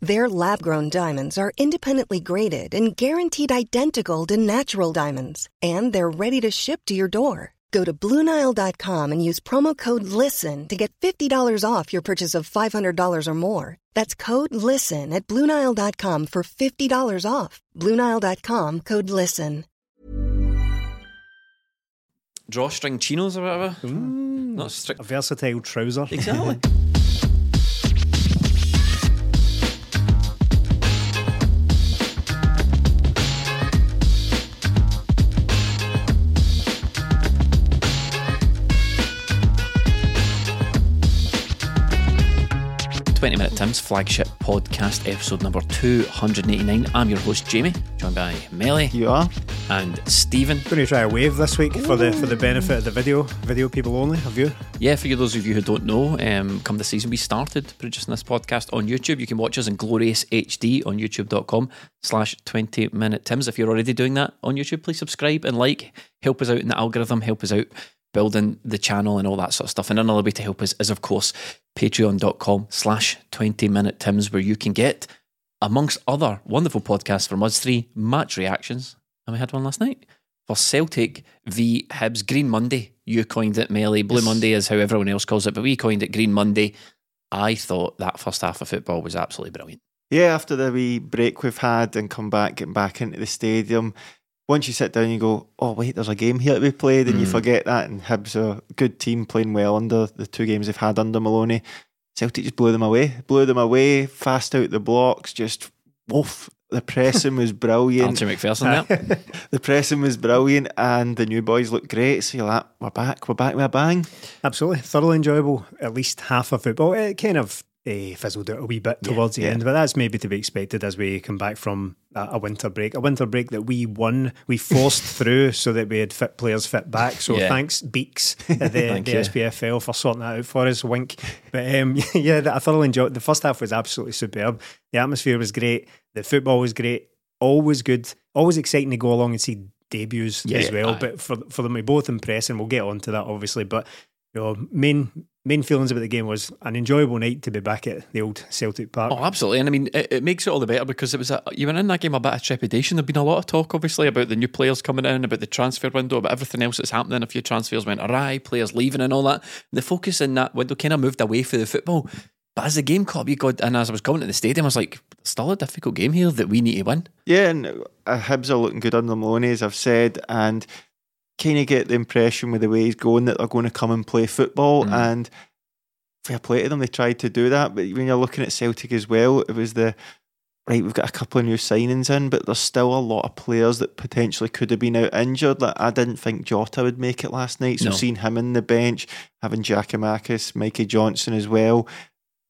Their lab-grown diamonds are independently graded and guaranteed identical to natural diamonds, and they're ready to ship to your door. Go to BlueNile.com and use promo code LISTEN to get $50 off your purchase of $500 or more. That's code LISTEN at BlueNile.com for $50 off. BlueNile.com code LISTEN. Drawstring chinos or whatever. Not strict. A versatile trouser. Exactly. Twenty Minute Tim's flagship podcast, episode number two hundred and eighty-nine. I'm your host Jamie, joined by Melly You are and Stephen. going to try a wave this week for the for the benefit of the video video people only. Have you? Yeah, for those of you who don't know, um, come the season we started producing this podcast on YouTube. You can watch us in glorious HD on youtube.com slash 20 minute Tims. If you're already doing that on YouTube, please subscribe and like. Help us out in the algorithm, help us out building the channel and all that sort of stuff. And another way to help us is of course patreon.com slash 20 minute Tims where you can get, amongst other wonderful podcasts from us three, match reactions. And we had one last night for Celtic v Hibs Green Monday. You coined it Melly. Blue Monday is how everyone else calls it, but we coined it Green Monday. I thought that first half of football was absolutely brilliant. Yeah, after the wee break we've had and come back, getting back into the stadium, once you sit down, you go, oh, wait, there's a game here to be played, and you mm. forget that. And Hibs are a good team playing well under the two games they've had under Maloney. Celtic just blew them away, blew them away, fast out the blocks, just woof. The pressing was brilliant. Archie Macpherson there. the pressing was brilliant, and the new boys look great. So you're like, we're back, we're back with a bang. Absolutely, thoroughly enjoyable. At least half of football. It kind of uh, fizzled out a wee bit towards the yeah. end, but that's maybe to be expected as we come back from a, a winter break. A winter break that we won, we forced through so that we had fit players fit back. So Yeah. thanks, Beaks, at the, Thank the. SPFL for sorting that out for us. Wink. But um, yeah, I thoroughly enjoyed. The first half was absolutely superb. The atmosphere was great. The football was great. Always good. Always exciting to go along and see debuts Yeah, as well. aye. But for for them, we both impress, and we'll get on to that obviously. But you know, main main feelings about the game was an enjoyable night to be back at the old Celtic Park. Oh, absolutely. And I mean, it, it makes it all the better because it was a, you were in that game a bit of trepidation. There'd been a lot of talk, obviously, about the new players coming in, about the transfer window, about everything else that's happening. A few transfers went awry, players leaving and all that. The focus in that window kind of moved away from the football. But as the game caught up, you got, and as I was coming to the stadium, I was like, still a difficult game here that we need to win. Yeah, and uh, Hibs are looking good under Maloney, as I've said, and kind of get the impression with the way he's going that they're going to come and play football. Mm. And fair play to them, they tried to do that. But when you're looking at Celtic as well, it was the right. We've got a couple of new signings in, but there's still a lot of players that potentially could have been out injured. Like I didn't think Jota would make it last night, so No. seeing him in the bench, having Giakoumakis, Mikey Johnston as well,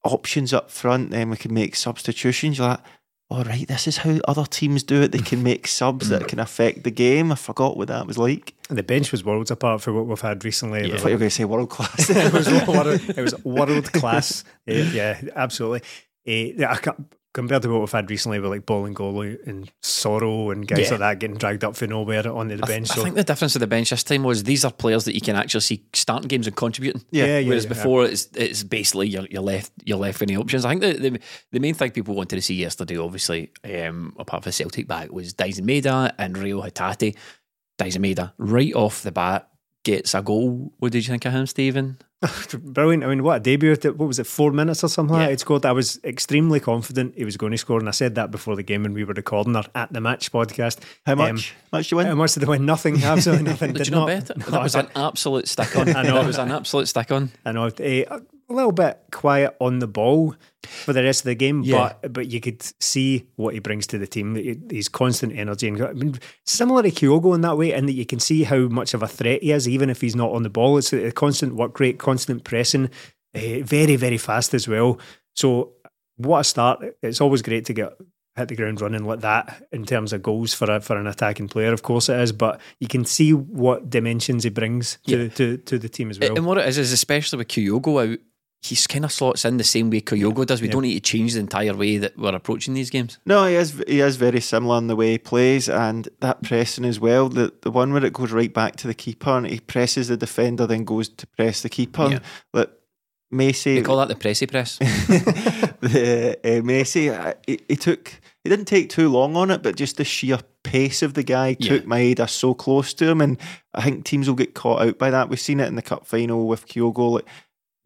options up front, then we can make substitutions. You're like, all right, this is how other teams do it. They can make subs that can affect the game. I forgot what that was like. And the bench was worlds apart from what we've had recently. I thought you were going to say world class. it was world, it was world class. Yeah, yeah, absolutely. Eh, yeah, I can't- compared to what we've had recently with like Bolingoli and Soro and guys Yeah. like that getting dragged up for nowhere onto the I, th- bench. I think the difference of the bench this time was these are players that you can actually see starting games and contributing. Yeah. yeah, yeah, Whereas yeah. before it's it's basically you're, you're left you're left with any options. I think the, the the main thing people wanted to see yesterday, obviously, um, apart from Celtic back, was Daizen Maeda and Rio Hatate. Daizen Maeda right off the bat gets a goal. What did you think of him, Stephen? Brilliant. I mean, what a debut. What was it, four minutes or something like Yeah. that? It scored. I was extremely confident he was going to score, and I said that before the game when we were recording our At the Match podcast. How Um, much? much do you win? How much did they win? Nothing. Absolutely nothing. Did, Did you not not bet? No, That was an absolute stick on. I know. That was an absolute stick on. I know eh, a little bit quiet on the ball for the rest of the game, Yeah. but but you could see what he brings to the team. He- He's constant energy and I mean, similar to Kyogo in that way, in that you can see how much of a threat he is, even if he's not on the ball. It's a constant work rate, constant pressing, eh, very very fast as well. So what a start! It's always great to get hit the ground running like that in terms of goals for a, for an attacking player. Of course it is, but you can see what dimensions he brings to Yeah. to, to the team as well. And what it is is, especially with Kyogo out, he's kind of slots in the same way Kyogo does. We don't need to change the entire way that we're approaching these games. No, he is. He is very similar in the way he plays, and that pressing as well. The the one where it goes right back to the keeper, and he presses the defender, then goes to press the keeper. Yeah. Like Macy, They call that the pressy press. the uh, Messi, uh, he, he took. He didn't take too long on it, but just the sheer pace of the guy Yeah. took Maeda so close to him, and I think teams will get caught out by that. We've seen it in the cup final with Kyogo. Like,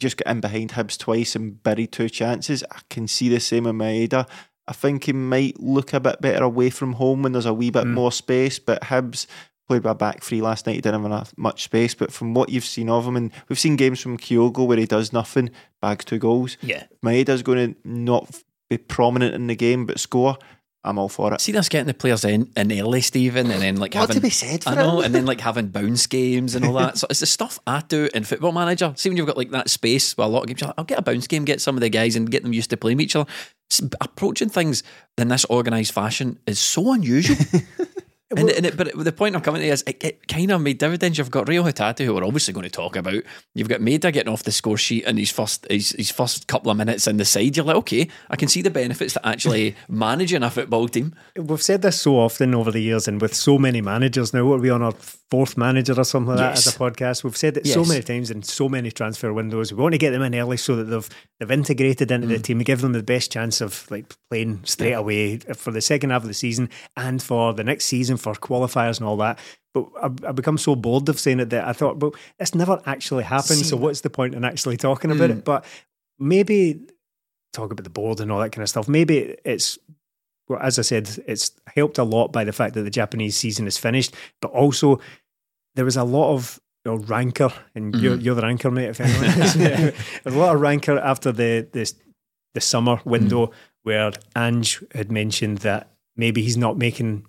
just got in behind Hibs twice and buried two chances. I can see the same in Maeda. I think he might look a bit better away from home when there's a wee bit Mm. more space. But Hibs played by back three last night. He didn't have enough, much space. But from what you've seen of him, and we've seen games from Kyogo where he does nothing, bags two goals. yeah. Maeda's going to not be prominent in the game but score. I'm all for it. See, that's getting the players in, in early, Stephen, and then like What having to be said for I know, and then like having bounce games and all that. So it's the stuff I do in Football Manager. See when you've got like that space with a lot of games, like, I'll get a bounce game, get some of the guys, and get them used to playing with each other. Approaching things in this organised fashion is so unusual. And, and it, but the point I'm coming to is it, it kind of made dividends. You've got Rio Hatate, who we're obviously going to talk about. You've got Maeda getting off the score sheet in his first his, his first couple of minutes in the side. You're like, okay, I can see the benefits to actually managing a football team. We've said this so often over the years, and with so many managers now, what are we on our fourth manager or something like Yes. that as a podcast? We've said it so many times in so many transfer windows. We want to get them in early so that they've they've integrated into Mm. the team, we give them the best chance of like playing straight away for the second half of the season and for the next season for qualifiers and all that. But I've, I've become so bored of saying it that I thought, well, it's never actually happened. so what's the point in actually talking about Mm. it? But maybe talk about the board and all that kind of stuff. Maybe it's well, as I said, it's helped a lot by the fact that the Japanese season is finished, but also there was a lot of you know, rancor, and you're, you're the rancor, mate. If anyone is. There was a lot of rancor after the this the summer window where Ange had mentioned that maybe he's not making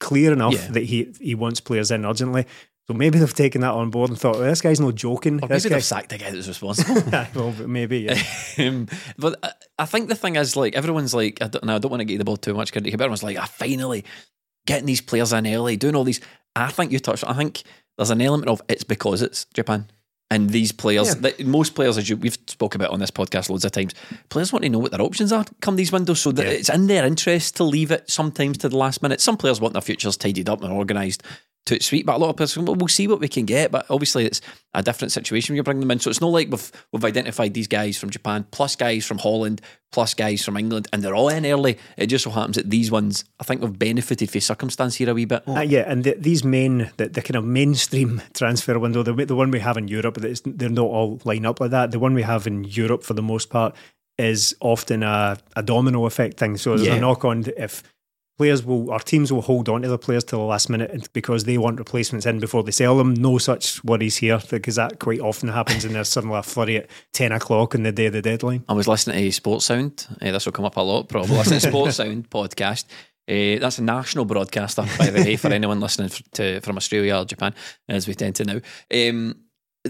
clear enough Yeah. that he he wants players in urgently. So maybe they've taken that on board and thought, well, this guy's not joking. Or This maybe they've sacked the guy that's responsible. well, maybe, yeah. um, but I, I think the thing is, like, everyone's like, I don't, now I don't want to get the ball too much credit, but everyone's like, ah, finally getting these players in early, doing all these. I think you touched. I think there's an element of it's because it's Japan. And these players, Yeah. that most players, as you, we've spoken about on this podcast loads of times, players want to know what their options are come these windows, so that Yeah. it's in their interest to leave it sometimes to the last minute. Some players want their futures tidied up and organised to sweet, but a lot of go, well, we'll see what we can get. But obviously, it's a different situation when you bring them in. So it's not like we've we've identified these guys from Japan, plus guys from Holland, plus guys from England, and they're all in early. It just so happens that these ones, I think, have benefited from circumstance here a wee bit. Uh, yeah, and the, these main, the, the kind of mainstream transfer window, the, the one we have in Europe, it's- they're not all line up like that. The one we have in Europe, for the most part, is often a, a domino effect thing. So there's Yeah. a knock on if players will, our teams will hold on to their players till the last minute because they want replacements in before they sell them. No such worries here because that quite often happens and there's suddenly a flurry at 10 o'clock on the day of the deadline. I was listening to Sports Sound. Uh, this will come up a lot, probably. Listening to Sports Sound podcast. Uh, that's a national broadcaster, by the way, for anyone listening to, from Australia or Japan, as we tend to know. Um,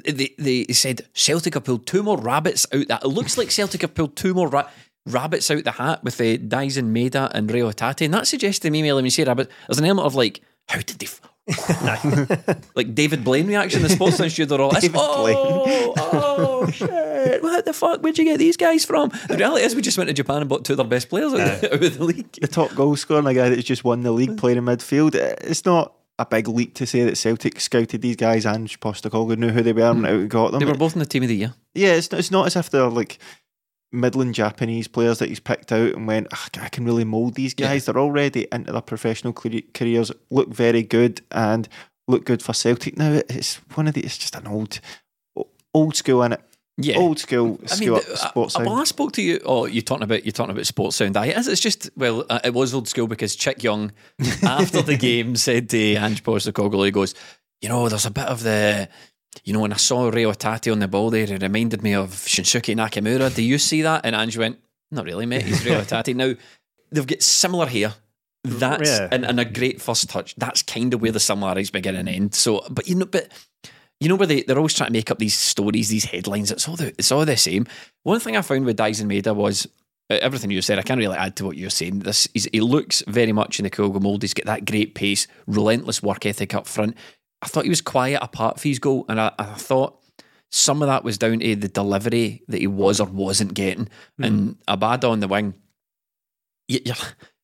they, they said Celtic have pulled two more rabbits out that. It looks like Celtic have pulled two more ra- rabbits out the hat with the uh, Daizen Maeda and Rio Hatate. And that suggests to me, when you say rabbit, there's an element of like, how did they. F- like David Blaine reaction in the sports studio. They're all, David oh, oh, shit. What the fuck? Where'd you get these guys from? The reality is, we just went to Japan and bought two of their best players out, out of the league. the top goal scorer and a guy that's just won the league playing in midfield. It's not a big leap to say that Celtic scouted these guys and Postecoglou knew who they were and out and got them. They were both in the team of the year. yeah, it's not, it's not as if they're like Midland Japanese players that he's picked out and went, "Ah, I can really mould these guys. They're already into their professional careers, look very good, and look good for Celtic now. It's one of the. It's just an old, old school in it. Yeah, old school, I mean, sports. uh, sound. well, I spoke to you. Oh, you're talking about you're talking about sports sound. I it's, it's just well, uh, it was old school because Chick Young, after the game, said to Ange Postecoglou, he goes, you know, there's a bit of the, you know, when I saw Rio Tati on the ball there, it reminded me of Shunsuke Nakamura. Do you see that? And Ange went, not really, mate. He's Rio Tati. Now they've got similar hair. Mm-hmm. That's Yeah. and, and a great first touch. That's kind of where the similarities begin and end. So, but you know, but you know where they, they're always trying to make up these stories, these headlines. It's all the it's all the same. One thing I found with Daizen Maeda was everything you said. I can't really add to what you're saying. This he looks very much in the Kyogo mold. He's got that great pace, relentless work ethic up front. I thought he was quiet apart for his goal, and I, I thought some of that was down to the delivery that he was or wasn't getting. Hmm. And Abada on the wing, you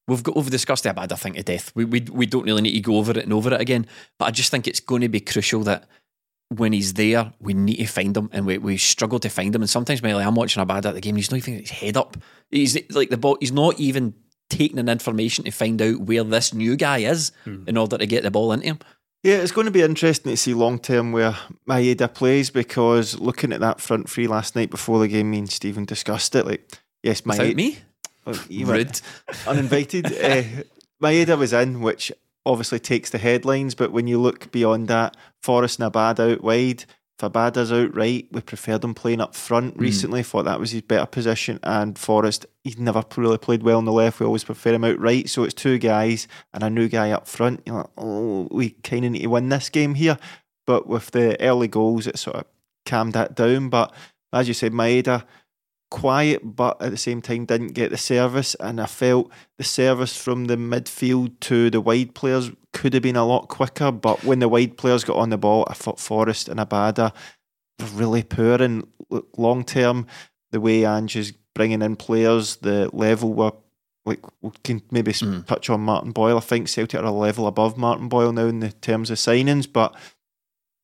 we've got we've discussed the Abada thing to death. We, we we don't really need to go over it and over it again. But I just think it's going to be crucial that when he's there, we need to find him, and we, we struggle to find him. And sometimes, maybe I'm watching Abada at the game, he's not even his head up. He's like the ball. He's not even taking in information to find out where this new guy is hmm. in order to get the ball into him. Yeah, it's going to be interesting to see long term where Maeda plays because looking at that front three last night before the game, me and Stephen discussed it. Like, yes, Without Maeda, me, well, you rude. uninvited. uh, Maeda was in, which obviously takes the headlines. But when you look beyond that, Forrest and Abad out wide. If Abada's out right, we preferred him playing up front hmm. recently. Thought that was his better position. And Forrest, he's never really played well on the left. We always prefer him out right. So it's two guys and a new guy up front. You're like, oh, we kind of need to win this game here. But with the early goals, it sort of calmed that down. But as you said, Maeda, quiet, but at the same time didn't get the service. And I felt the service from the midfield to the wide players could have been a lot quicker. But when the wide players got on the ball, I thought Forrest and Abada were really poor. And long term, the way Ange is bringing in players, the level were. Like we can maybe Mm. touch on Martin Boyle. I think Celtic are a level above Martin Boyle now in the terms of signings, but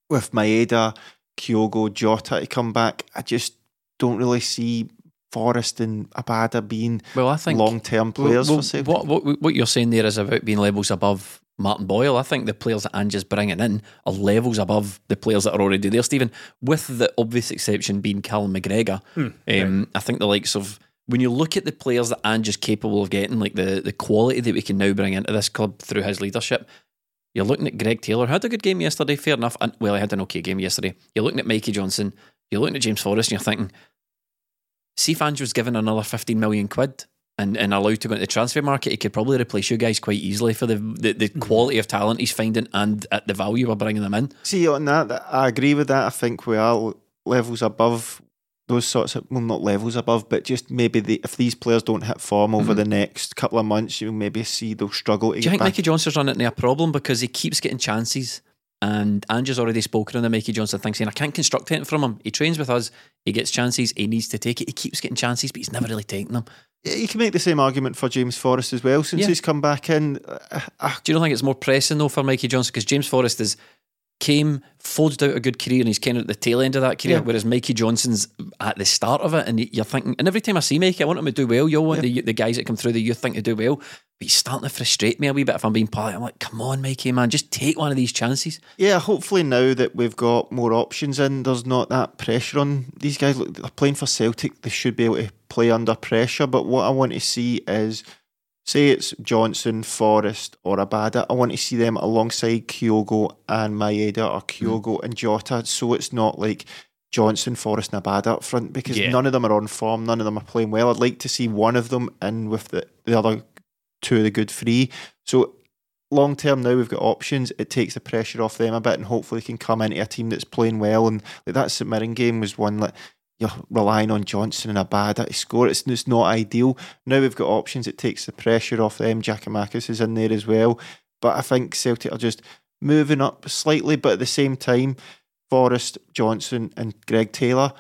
with Maeda, Kyogo, Jota to come back, I just don't really see Forrest and Abada being Well, I think long term players Well, for what, what what you're saying there is about being levels above Martin Boyle. I think the players that Ange is bringing in are levels above the players that are already there, Stephen. With the obvious exception being Callum McGregor, um, I think the likes of when you look at the players that Ange is capable of getting, like the the quality that we can now bring into this club through his leadership. You're looking at Greg Taylor, who had a good game yesterday, fair enough. And, well, he had an okay game yesterday. You're looking at Mikey Johnston, you're looking at James Forrest, and you're thinking, see if Ange was given another 15 million quid and, and allowed to go into the transfer market, he could probably replace you guys quite easily for the the, the mm-hmm. quality of talent he's finding and at the value we're bringing them in. See on that, I agree with that. I think we are levels above those sorts of well, not levels above, but just maybe the, if these players don't hit form over mm-hmm. the next couple of months, you'll maybe see they'll struggle to Do you think back. Mikey Johnston's running into a problem because he keeps getting chances? And Ange's already spoken on the Mikey Johnston thing, saying I can't construct anything from him. He trains with us, he gets chances, he needs to take it. He keeps getting chances, but he's never really taking them. You can make the same argument for James Forrest as well since Yeah. he's come back in. Uh, uh, Do you not think it's more pressing though for Mikey Johnston because James Forrest is came forged out a good career and he's kind of at the tail end of that career, Yeah. whereas Mikey Johnston's at the start of it, and you're thinking. And every time I see Mikey, I want him to do well. You all want the the guys that come through the youth think to do well, but he's starting to frustrate me a wee bit. If I'm being polite, I'm like, come on, Mikey, man, just take one of these chances. Yeah, hopefully now that we've got more options in, there's not that pressure on these guys. Look, they're playing for Celtic; they should be able to play under pressure. But what I want to see is, say it's Johnston, Forrest, or Abada. I want to see them alongside Kyogo and Maeda, or hmm. Kyogo and Jota. So it's not like Johnston, Forrest, and Abada up front because Yeah. none of them are on form. None of them are playing well. I'd like to see one of them in with the, the other two of the good three. So long term now we've got options. It takes the pressure off them a bit, and hopefully they can come into a team that's playing well. And like that St Mirren game was one that you're relying on Johnston and Abada to score. It's, it's not ideal. Now we've got options. It takes the pressure off them. Giakoumakis is in there as well. But I think Celtic are just moving up slightly. But at the same time, Forrest, Johnston, and Greg Taylor,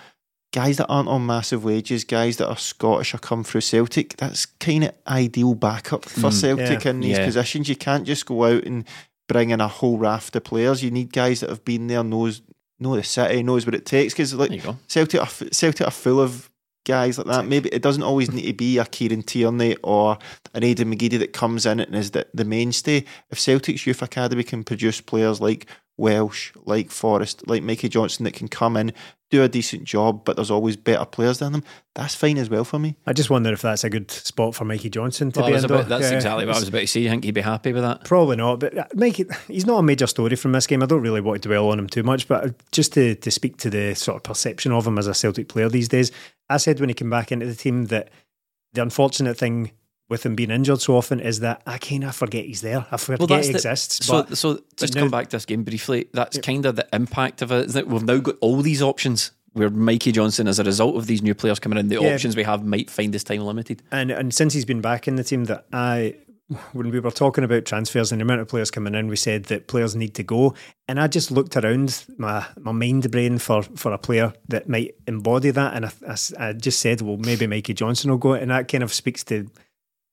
guys that aren't on massive wages, guys that are Scottish or come through Celtic, that's kind of ideal backup for hmm, Celtic yeah. in these Yeah. positions. You can't just go out and bring in a whole raft of players. You need guys that have been there, knows know the city, knows what it takes. Because like There you go. Celtic, are, Celtic are full of guys like that. Maybe it doesn't always need to be a Kieran Tierney or an Aidan McGeady that comes in and is the, the mainstay. If Celtic's youth academy can produce players like Welsh, like Forrest, like Mikey Johnston that can come in, do a decent job, but there's always better players than them. That's fine as well for me. I just wonder if that's a good spot for Mikey Johnston to Well, be in. about- though. that's Yeah. exactly what I was about to say. You think he'd be happy with that? Probably not, but uh, Mikey, he's not a major story from this game. I don't really want to dwell on him too much, but just to, to speak to the sort of perception of him as a Celtic player these days, I said when he came back into the team that the unfortunate thing with him being injured so often is that I kind of forget he's there. I forget that's he exists. So, but, so just now- come back to this game briefly. That's kind of the impact of it. We've now got all these options where Mikey Johnston, as a result of these new players coming in, the Yeah. options we have might find his time limited. and and since he's been back in the team, that I when we were talking about transfers and the amount of players coming in, we said that players need to go. And I just looked around my, my mind brain for, for a player that might embody that. And I, I, I just said, well, maybe Mikey Johnston will go. And that kind of speaks to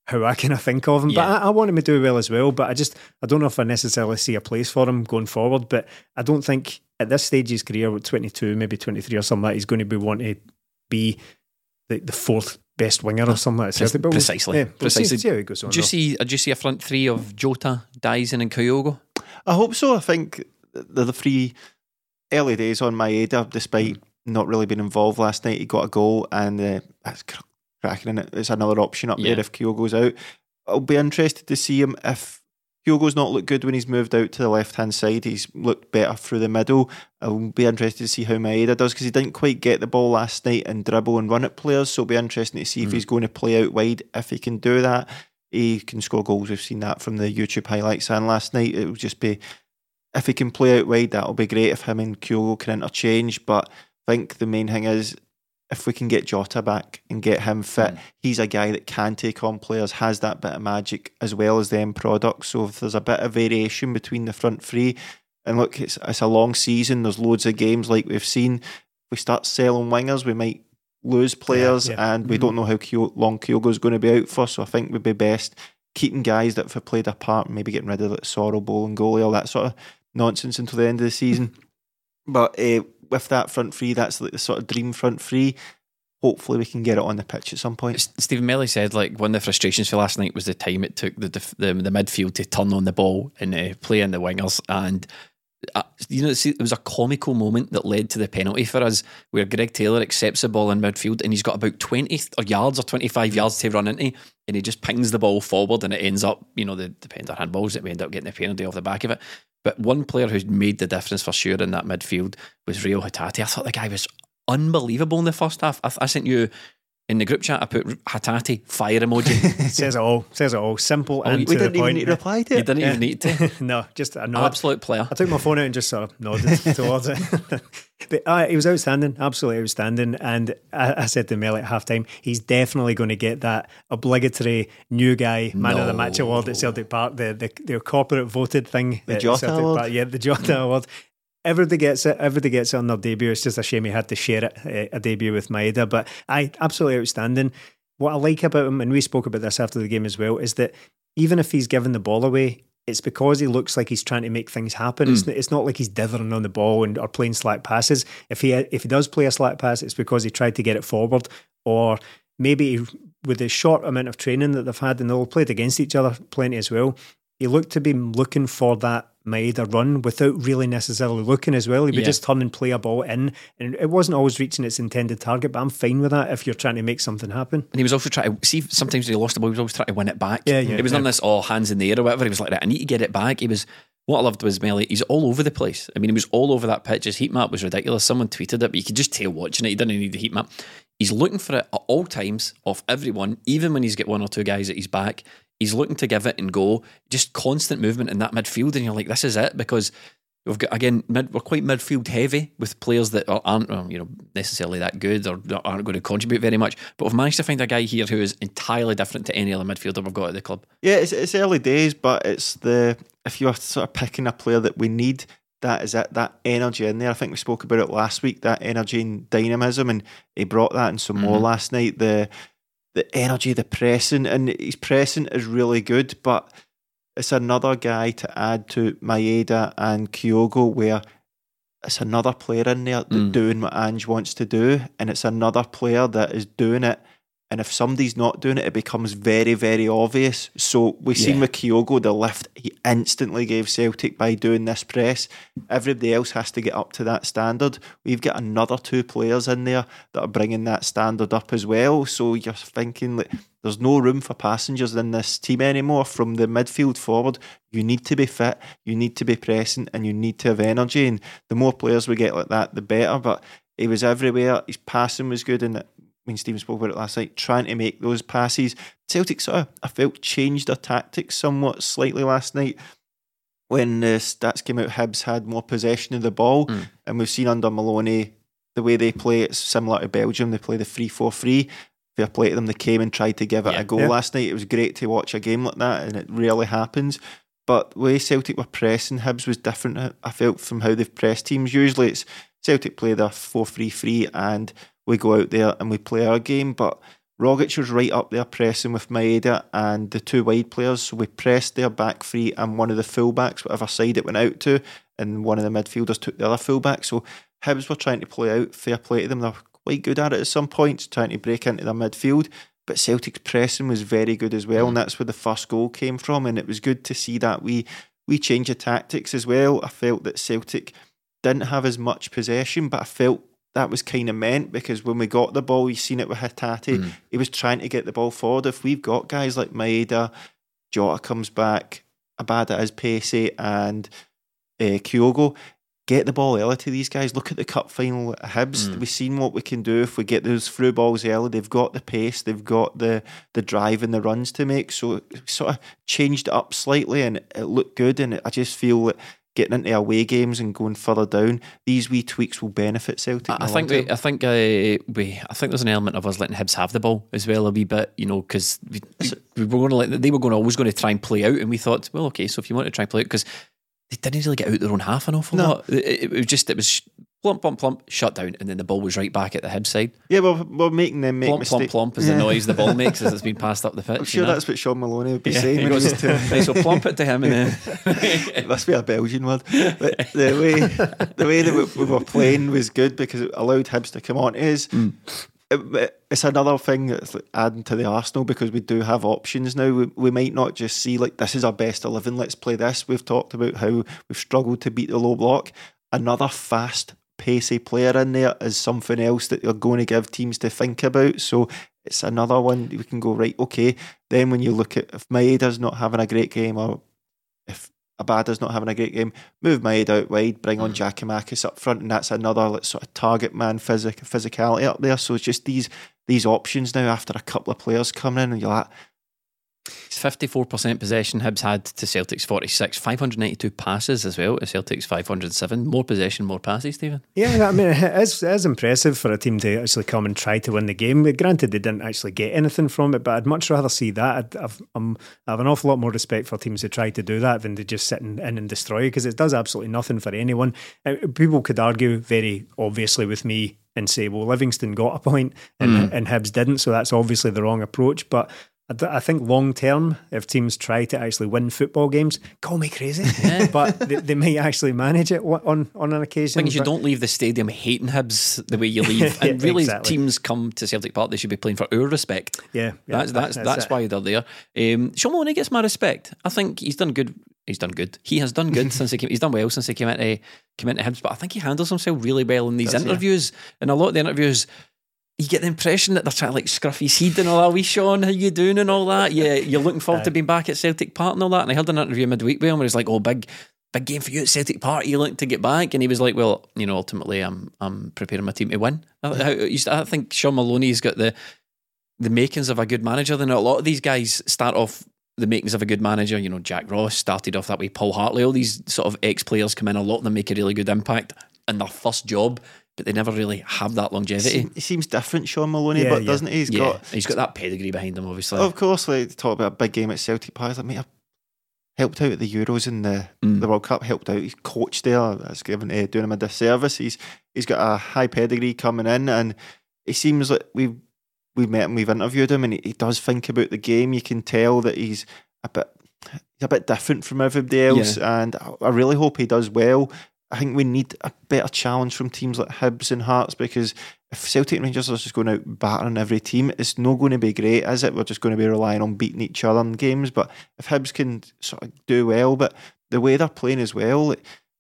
how I kind of think of him. But I, I want him to do well as well. But I just, I don't know if I necessarily see a place for him going forward. But I don't think at this stage of his career, with 22, maybe 23 or something like that, he's going to be wanting to be the, the fourth best winger or something like that. Pre- But precisely, yeah, precisely. See, see how it goes on. Do you though. see? Do you see a front three of Jota, Daizen, and Kyogo? I hope so. I think the, the three early days on Maeda, despite not really being involved last night, he got a goal and uh, that's cr- cracking in it. It's another option up Yeah. there if Kyogo's out. I'll be interested to see him if Kyogo's not looked good when he's moved out to the left hand side. He's looked better through the middle. I'll be interested to see how Maeda does because he didn't quite get the ball last night and dribble and run at players. So it'll be interesting to see if hmm. he's going to play out wide. If he can do that, he can score goals. We've seen that from the YouTube highlights and last night. It will just be if he can play out wide, that'll be great if him and Kyogo can interchange. But I think the main thing is if we can get Jota back and get him fit, hmm. he's a guy that can take on players, has that bit of magic as well as the end product. So if there's a bit of variation between the front three, and look, it's, it's a long season, there's loads of games like we've seen. If we start selling wingers, we might lose players, yeah. and we hmm. don't know how Kyo- long Kyogo's going to be out for. So I think we'd be best keeping guys that have played a part, maybe getting rid of like Soro, Bowl, and goalie, all that sort of nonsense until the end of the season. Hmm. But uh, with that front three, that's like the sort of dream front three. Hopefully, we can get it on the pitch at some point. Stephen Melly said like one of the frustrations for last night was the time it took the the, the midfield to turn on the ball and uh, play in the wingers and. Uh, you know, it was a comical moment that led to the penalty for us, where Greg Taylor accepts the ball in midfield and he's got about twenty or yards or twenty five yards to run into, and he just pings the ball forward and it ends up, you know, the depends on handballs that we end up getting the penalty off the back of it. But one player who's made the difference for sure in that midfield was Rio Hatate. I thought the guy was unbelievable in the first half. I, I sent you in the group chat. I put Hatate fire emoji. says it all. Says it all. Simple and we to didn't the even need to reply to you it. didn't even need to. no, just a nod. Absolute player. I took my phone out and just sort of nodded towards it. but uh, he was outstanding, absolutely outstanding. And I, I said to Mel at halftime, he's definitely going to get that obligatory new guy man of the match award at Celtic Park, the the, the corporate voted thing. The Jota Celtic award? Park. Yeah, the Jota award. Everybody gets it. Everybody gets it on their debut. It's just a shame he had to share it, uh, a debut with Maeda. But I absolutely outstanding. What I like about him, and we spoke about this after the game as well, is that even if he's given the ball away, it's because he looks like he's trying to make things happen. It's, it's not like he's dithering on the ball and or playing slack passes. If he if he does play a slack pass, it's because he tried to get it forward, or maybe he- with the short amount of training that they've had, and they'll played against each other plenty as well. He looked to be looking for that Maeda run without really necessarily looking as well. He would Yeah. just turn and play a ball in, and it wasn't always reaching its intended target. But I'm fine with that if you're trying to make something happen. And he was also trying to see. Sometimes when he lost the ball, he was always trying to win it back. Yeah, yeah, It was none yeah. of this all hands in the air or whatever. He was like, right, I need to get it back. He was. What I loved was Melly. He's all over the place. I mean, he was all over that pitch. His heat map was ridiculous. Someone tweeted it, but you could just tell watching it. He didn't need the heat map. He's looking for it at all times off everyone, even when he's got one or two guys at his back. He's looking to give it and go. Just constant movement in that midfield, and you're like, this is it because we've got again mid, we're quite midfield heavy with players that are- aren't um, you know necessarily that good or aren't going to contribute very much. But we've managed to find a guy here who is entirely different to any other midfielder we've got at the club. Yeah, it's, it's early days, but it's the if you're sort of picking a player that we need, that is it. That energy in there. I think we spoke about it last week. That energy and dynamism, and he brought that in some more last night. The the energy, the pressing, and his pressing is really good. But it's another guy to add to Maeda and Kyogo, where it's another player in there Mm. doing what Ange wants to do, and it's another player that is doing it And if somebody's not doing it, it becomes very, very obvious. So we've seen Yeah. with Kyogo, the lift he instantly gave Celtic by doing this press. Everybody else has to get up to that standard. We've got another two players in there that are bringing that standard up as well. So you're thinking like there's no room for passengers in this team anymore. From the midfield forward, you need to be fit, you need to be pressing, and you need to have energy. And the more players we get like that, the better. But he was everywhere. His passing was good, and when Stephen spoke about it last night, trying to make those passes. Celtic sort of, I felt, changed their tactics somewhat slightly last night. When the stats came out, Hibs had more possession of the ball, Mm. and we've seen under Maloney the way they play. It's similar to Belgium. They play the 3 4 3. Fair play to them. They came and tried to give it Yeah. a go Yeah. last night. It was great to watch a game like that, and it rarely happens. But the way Celtic were pressing Hibs was different, I felt, from how they've pressed teams. Usually it's Celtic play their 4 3 3 and we go out there and we play our game. But Rogic was right up there pressing with Maeda and the two wide players. So we pressed their back three and one of the fullbacks, whatever side it went out to, and one of the midfielders took the other fullback. So Hibs were trying to play out, fair play to them. They're quite good at it at some points, trying to break into their midfield. But Celtic's pressing was very good as well, and that's where the first goal came from. And it was good to see that we we change tactics as well. I felt that Celtic didn't have as much possession, but I felt that was kind of meant because when we got the ball, you seen it with Hatate, he was trying to get the ball forward. If we've got guys like Maeda, Jota comes back, Abada is pacey, and uh, Kyogo, get the ball early to these guys. Look at the cup final at Hibs. We've seen what we can do if we get those through balls early. They've got the pace, they've got the the drive and the runs to make. So it sort of changed it up slightly, and it looked good. And I just feel that getting into away games and going further down, these wee tweaks will benefit Celtic. I, I think we. I think uh, we, I think there's an element of us letting Hibs have the ball as well a wee bit, you know, because we, we were going to let they were going to always going to try and play out, and we thought, well, okay, so if you want to try and play out, because they didn't really get out their own half an awful No. lot. It, it- it was just it was plump, plump, plump, shut down, and then the ball was right back at the Hibs side. yeah, we're, we're making them make Plump, mistakes. plump, plump is the noise the ball makes as it's been passed up the pitch. I'm you sure know? that's what Shaun Maloney would be Yeah, saying. he goes, he's to- right, so plump it to him, and then it must be a Belgian word. But the way the way that we, we were playing was good because it allowed Hibs to come on. It is mm. it- it's another thing that's like adding to the Arsenal because we do have options now. We, we might not just see like this is our best eleven. Let's play this. We've talked about how we've struggled to beat the low block. Another fast, pacey player in there is something else that you're going to give teams to think about. So it's another one we can go right. Okay, then when you look at if Maeda's not having a great game or if Abada's not having a great game, move Maeda out wide, bring on mm. Giakoumakis up front, and that's another like, sort of target man physic physicality up there. So it's just these these options now after a couple of players coming in, and you're like, Fifty-four percent possession Hibs had to Celtic's forty-six. Five hundred ninety-two passes as well. To Celtic's five hundred seven. More possession, more passes. Stephen. Yeah, I mean, it's, it's impressive for a team to actually come and try to win the game. Granted, they didn't actually get anything from it, but I'd much rather see that. I'd, I've, I'm, I have an awful lot more respect for teams who try to do that than to just sit in, in and destroy because it does absolutely nothing for anyone. Uh, People could argue very obviously with me and say, well, Livingston got a point and, and Hibs didn't, so that's obviously the wrong approach. But I d- I think long term, if teams try to actually win football games, call me crazy, but they, they might actually manage it on on an occasion. thing is, you don't leave the stadium hating Hibs the way you leave. Yeah, and really, exactly. teams come to Celtic Park, they should be playing for our respect. Yeah, yeah, that's that's that's that's, why they're there. Um, Shaun Maloney gets my respect. I think he's done good. He's done good. He has done good since he came. He's done well since he came into came into Hibs. But I think he handles himself really well in these Does interviews. And a lot of the interviews, you get the impression that they're trying to like scruff his head and all that. Wee Shaun, how you doing and all that? Yeah, you're looking forward to being back at Celtic Park and all that. And I heard an interview midweek with him where he's like, "Oh, big." Big game for you at Celtic Park. You looking to get back, and he was like, "Well, you know, ultimately, I'm I'm preparing my team to win." I, st- I think Shaun Maloney's got the the makings of a good manager. Then a lot of these guys start off the makings of a good manager. You know, Jack Ross started off that way. Paul Hartley, all these sort of ex players come in. A lot of them make a really good impact in their first job, but they never really have that longevity. he seems different, Shaun Maloney, Yeah, but yeah. doesn't he? He's yeah, got he's got that pedigree behind him, obviously. Of course, like talk about a big game at Celtic Park. It's Like, mate, I helped out at the Euros and the Mm. the World Cup. Helped out. He's coached there. That's given uh, doing him a disservice. He's he's got a high pedigree coming in, and it seems like we've we've met him, we've interviewed him, and he, he does think about the game. You can tell that he's a bit he's a bit different from everybody else, and I, I really hope he does well. I think we need a better challenge from teams like Hibs and Hearts because if Celtic Rangers are just going out battering every team, it's not going to be great, is it? We're just going to be relying on beating each other in games. But if Hibs can sort of do well, but the way they're playing as well,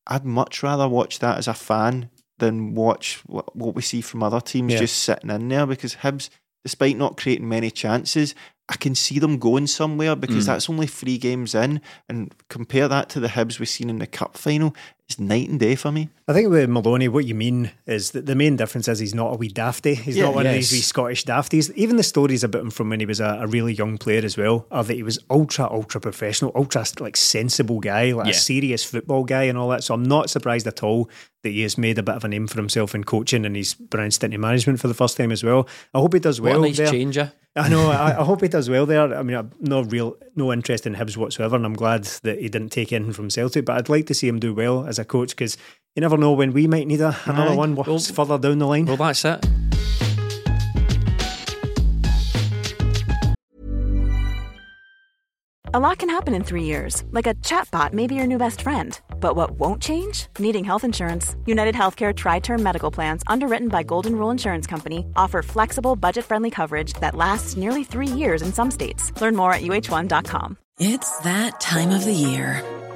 I'd much rather watch that as a fan than watch what, what we see from other teams Yeah. just sitting in there because Hibs, despite not creating many chances, I can see them going somewhere because Mm. that's only three games in. And compare that to the Hibs we've seen in the cup final, it's night and day for me. I think with Maloney, what you mean is that the main difference is he's not a wee dafty. He's Yeah, not one of these wee Scottish dafties. Even the stories about him from when he was a, a really young player as well are that he was ultra, ultra professional, ultra like sensible guy, like Yeah. a serious football guy and all that. So I'm not surprised at all that he has made a bit of a name for himself in coaching and he's branched into management for the first time as well. I hope he does What well a nice there. changer. Eh? I know. I, I hope he does well there. I mean, I've no real no interest in Hibs whatsoever, and I'm glad that he didn't take anything from Celtic. But I'd like to see him do well as a coach because you never know when we might need a, another Aye. one Well- further down the line. Well, that's it. A lot can happen in three years, like a chatbot may be your new best friend. But what won't change? Needing health insurance. United Healthcare Tri Term Medical Plans, underwritten by Golden Rule Insurance Company, offer flexible, budget friendly coverage that lasts nearly three years in some states. Learn more at uh1.com. It's that time of the year.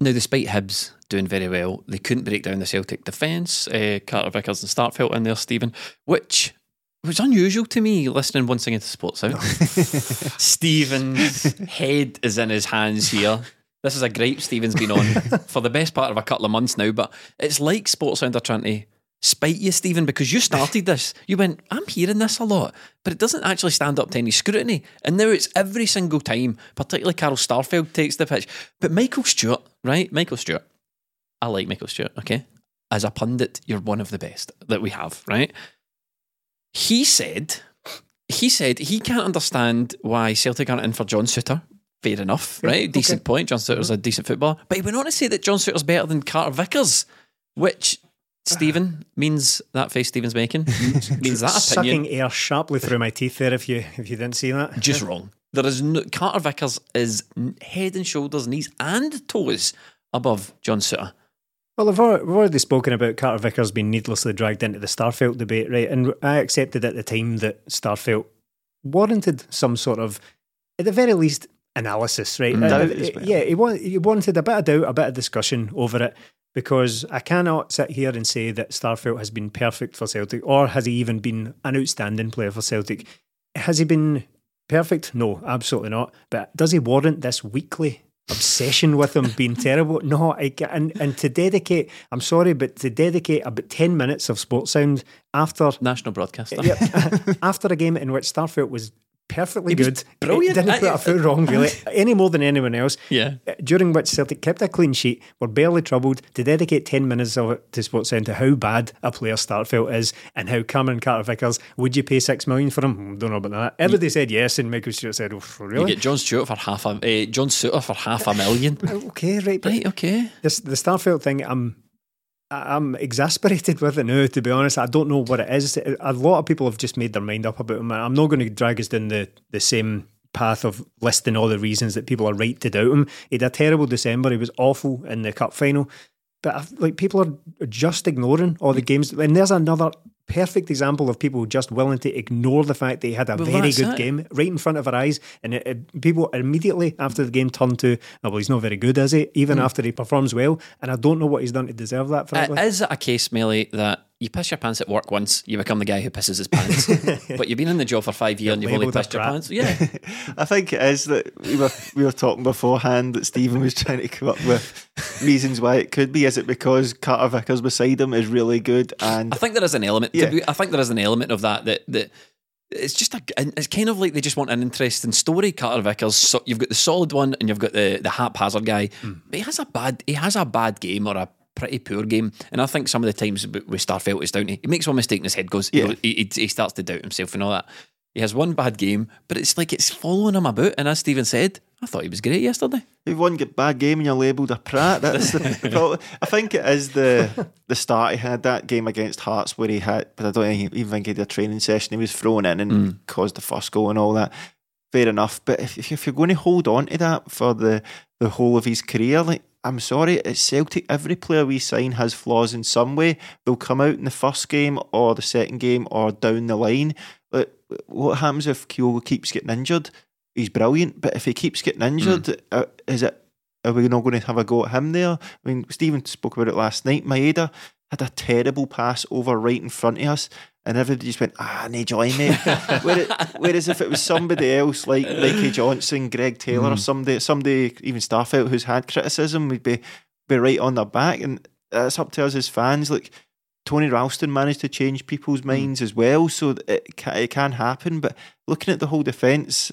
Now, despite Hibs doing very well, they couldn't break down the Celtic defence. Uh, Carter Vickers and Starfelt in there, Stephen, which was unusual to me listening once again to Sports Sound. Stephen's head is in his hands here. This is a gripe Stephen's been on for the best part of a couple of months now, but it's like Sports Sound are trying to spite you, Stephen, because you started this. You went, I'm hearing this a lot, but it doesn't actually stand up to any scrutiny. And now it's every single time, particularly Carl Starfelt takes the pitch. But Michael Stewart, right? Michael Stewart. I like Michael Stewart, okay? As a pundit, you're one of the best that we have, right? He said, he said he can't understand why Celtic aren't in for John Souttar. Fair enough, right? Decent point. John Souttar's mm-hmm. a decent footballer. But he went on to say that John Souttar's better than Carter Vickers, which Stephen means that face Stephen's making means that opinion Sucking air sharply through my teeth there. If you if you didn't see that, just wrong. There is no Carter Vickers is head and shoulders, knees and toes above John Souttar. Well, we've already, spoken about Carter Vickers being needlessly dragged into the Starfelt debate, right? And I accepted at the time that Starfelt warranted some sort of, at the very least, analysis, right? Mm. Uh, uh, yeah, he, wa- he wanted a bit of doubt, a bit of discussion over it, because I cannot sit here and say that Starfelt has been perfect for Celtic, or has he even been an outstanding player for Celtic? Has he been perfect? No, absolutely not. But does he warrant this weekly obsession with him being terrible? No, I, and and to dedicate, I'm sorry, but to dedicate about ten minutes of Sports Sound after National broadcaster. after a game in which Starfelt was perfectly He good, brilliant. didn't put a foot wrong really, any more than anyone else. Yeah. During which Celtic kept a clean sheet, were barely troubled to dedicate 10 minutes of it to Sports to how bad a player Starfelt is and how Cameron Carter Vickers, would you pay six million for him? Don't know about that. Everybody said yes, and Michael Stewart said, oh, You really? get John Stewart for half a uh, John Souttar for half a million. okay, right. But right, okay. this, the Starfelt thing, I'm I'm exasperated with it now, to be honest. I don't know what it is. A lot of people have just made their mind up about him. I'm not going to drag us down the, the same path of listing all the reasons that people are right to doubt him. He had a terrible December. He was awful in the cup final. But I've- like people are just ignoring all the games, and there's another perfect example of people just willing to ignore the fact that he had a Well, very good it. game right in front of our eyes, and it, it- people immediately after the game turn to, oh, well, he's not very good, is he? Even Hmm. after he performs well, and I don't know what he's done to deserve that. Frankly, Uh, Is it a case, Melly, that you piss your pants at work once, you become the guy who pisses his pants, but you've been in the job for five years and you've only pissed your pants? Yeah. I think it is that we were we were talking beforehand that Stephen was trying to come up with reasons why it could be. Is it because Carter Vickers beside him is really good and I think there is an element. Yeah. Be, I think there is an element of that that that it's just a. It's kind of like they just want an interesting story. Carter Vickers. So you've got the solid one, and you've got the the haphazard guy. Hmm. But he has a bad. He has a bad game or a pretty poor game. And I think some of the times with Starfelt is down to he makes one mistake and his head goes. Yeah. He, he, he starts to doubt himself and all that. He has one bad game, but it's like it's following him about. And as Stephen said, I thought he was great yesterday. If one get bad game and you're labelled a prat, that's the problem. I think it is the the start he had that game against Hearts where he had, but I don't even think he did a training session. He was thrown in and Mm. caused the first goal and all that. Fair enough, but if, if you're going to hold on to that for the the whole of his career, like I'm sorry, it's Celtic. Every player we sign has flaws in some way. They'll come out in the first game or the second game or down the line. But uh, what happens if Kyogo keeps getting injured? He's brilliant, but if he keeps getting hmm. injured, uh, is it are we not going to have a go at him there? I mean, Stephen spoke about it last night. Maeda had a terrible pass over right in front of us, and everybody just went, ah, no joy, mate. Whereas, whereas if it was somebody else like Mikey Johnston, Greg Taylor, or mm. somebody, somebody even Starfelt who's had criticism, we'd be be right on their back, and it's up to us as fans. Like Tony Ralston managed to change people's mm. minds as well, so it can, it can happen. But looking at the whole defence,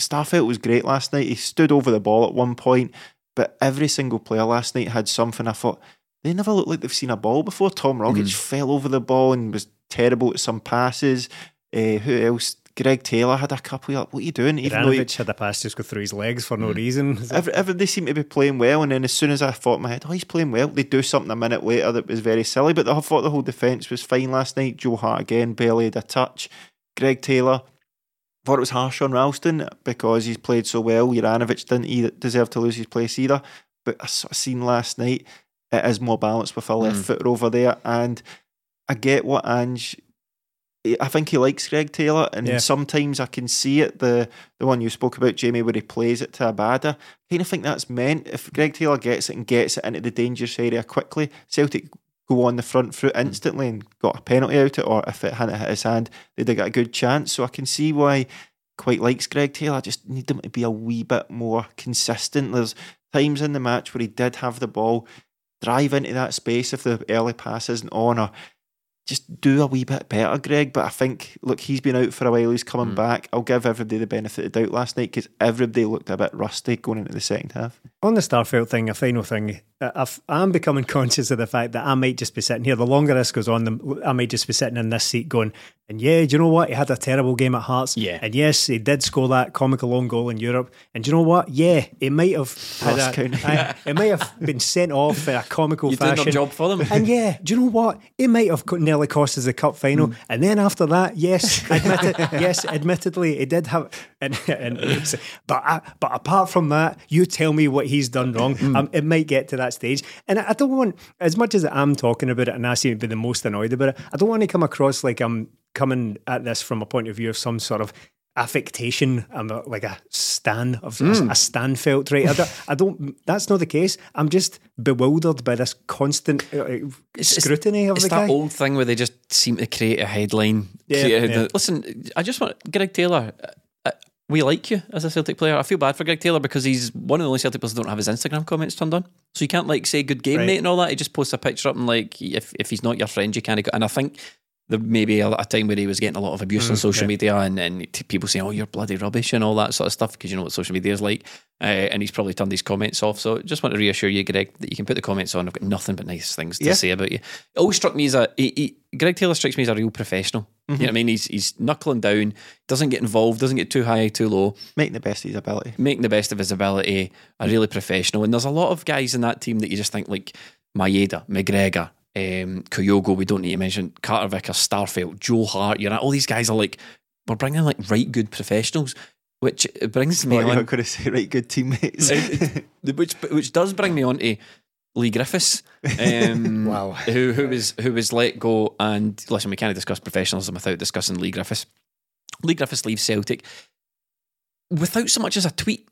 Starfelt was great last night. He stood over the ball at one point, but every single player last night had something. I thought they never looked like they've seen a ball before. Tom Rogic mm. fell over the ball and was terrible at some passes. Uh, who else? Greg Taylor had a couple. Of, what are you doing? Even though he, had a pass just go through his legs for no reason. Every, every, they seem to be playing well, and then as soon as I thought in my head, oh, he's playing well, they do something a minute later that was very silly. But I thought the whole defence was fine last night. Joe Hart again barely had a touch. Greg Taylor, thought it was harsh on Ralston because he's played so well. Juranovic didn't either deserve to lose his place either. But I sort of seen last night it is more balanced with a left Mm. footer over there, and I get what Ange. Eh, I think he likes Greg Taylor, and Yeah. sometimes I can see it. The the one you spoke about, Jamie, where he plays it to Abada. I kind of think that's meant. If Greg Taylor gets it and gets it into the dangerous area quickly, Celtic go on the front foot instantly and got a penalty out it, or if it hadn't hit his hand, they'd have got a good chance. So I can see why quite likes Greg Taylor. I just need him to be a wee bit more consistent. There's times in the match where he did have the ball, drive into that space if the early pass isn't on, or just do a wee bit better, Greg. But I think, look, he's been out for a while. He's coming hmm. back. I'll give everybody the benefit of the doubt last night because everybody looked a bit rusty going into the second half. On the Starfelt thing, a final thing, I- I've, I'm becoming conscious of the fact that I might just be sitting here. The longer this goes on, the, I might just be sitting in this seat going, and yeah, do you know what? He had a terrible game at Hearts. Yeah. And yes, he did score that comical own goal in Europe. And do you know what? Yeah, he might have had Ross a, County. might have been sent off in a comical You doing fashion. their job for them. And yeah, do you know what? It might have nearly cost us the cup final. Mm. And then after that, yes, admitted, yes, admittedly, he did have. And, and but uh, but apart from that, you tell me what he's done wrong. Mm. Um, it might get to that stage, and I, I don't want as much as I'm talking about it, and I seem to be the most annoyed about it. I don't want to come across like I'm coming at this from a point of view of some sort of affectation. I'm a, like a stan of Mm. a, stan felt right. I don't, I don't. That's not the case. I'm just bewildered by this constant uh, It's- scrutiny of it's the that guy. old thing where they just seem to create a headline. Yeah, create a- yeah. Listen, I just want Greg Taylor. We like you as a Celtic player. I feel bad for Greg Taylor because he's one of the only Celtic players that don't have his Instagram comments turned on. So you can't like say good game, Right. mate, and all that. He just posts a picture up and like if if he's not your friend, you can't. Go. And I think there may be a, a time where he was getting a lot of abuse on social yeah. media and, and t- people saying, "Oh, you're bloody rubbish" and all that sort of stuff because you know what social media is like. Uh, and he's probably turned these comments off. So just want to reassure you, Greg, that you can put the comments on. I've got nothing but nice things to Yeah. say about you. It always struck me as a he, he, Greg Taylor strikes me as a real professional. You know what I mean? He's he's knuckling down, doesn't get involved, doesn't get too high, too low, Making the best of his ability. making the best of his ability, a really professional. And there's a lot of guys in that team that you just think like Maeda, McGregor, um, Kyogo, we don't need to mention Carter Vickers, Starfelt, Joe Hart. You know, all these guys are like we're bringing like right good professionals, which brings me Well, on. not going to say right good teammates. Which which does bring me on to Leigh Griffiths, um, Wow. who who was who was let go. And listen, we can't discuss professionalism without discussing Leigh Griffiths. Leigh Griffiths leaves Celtic without so much as a tweet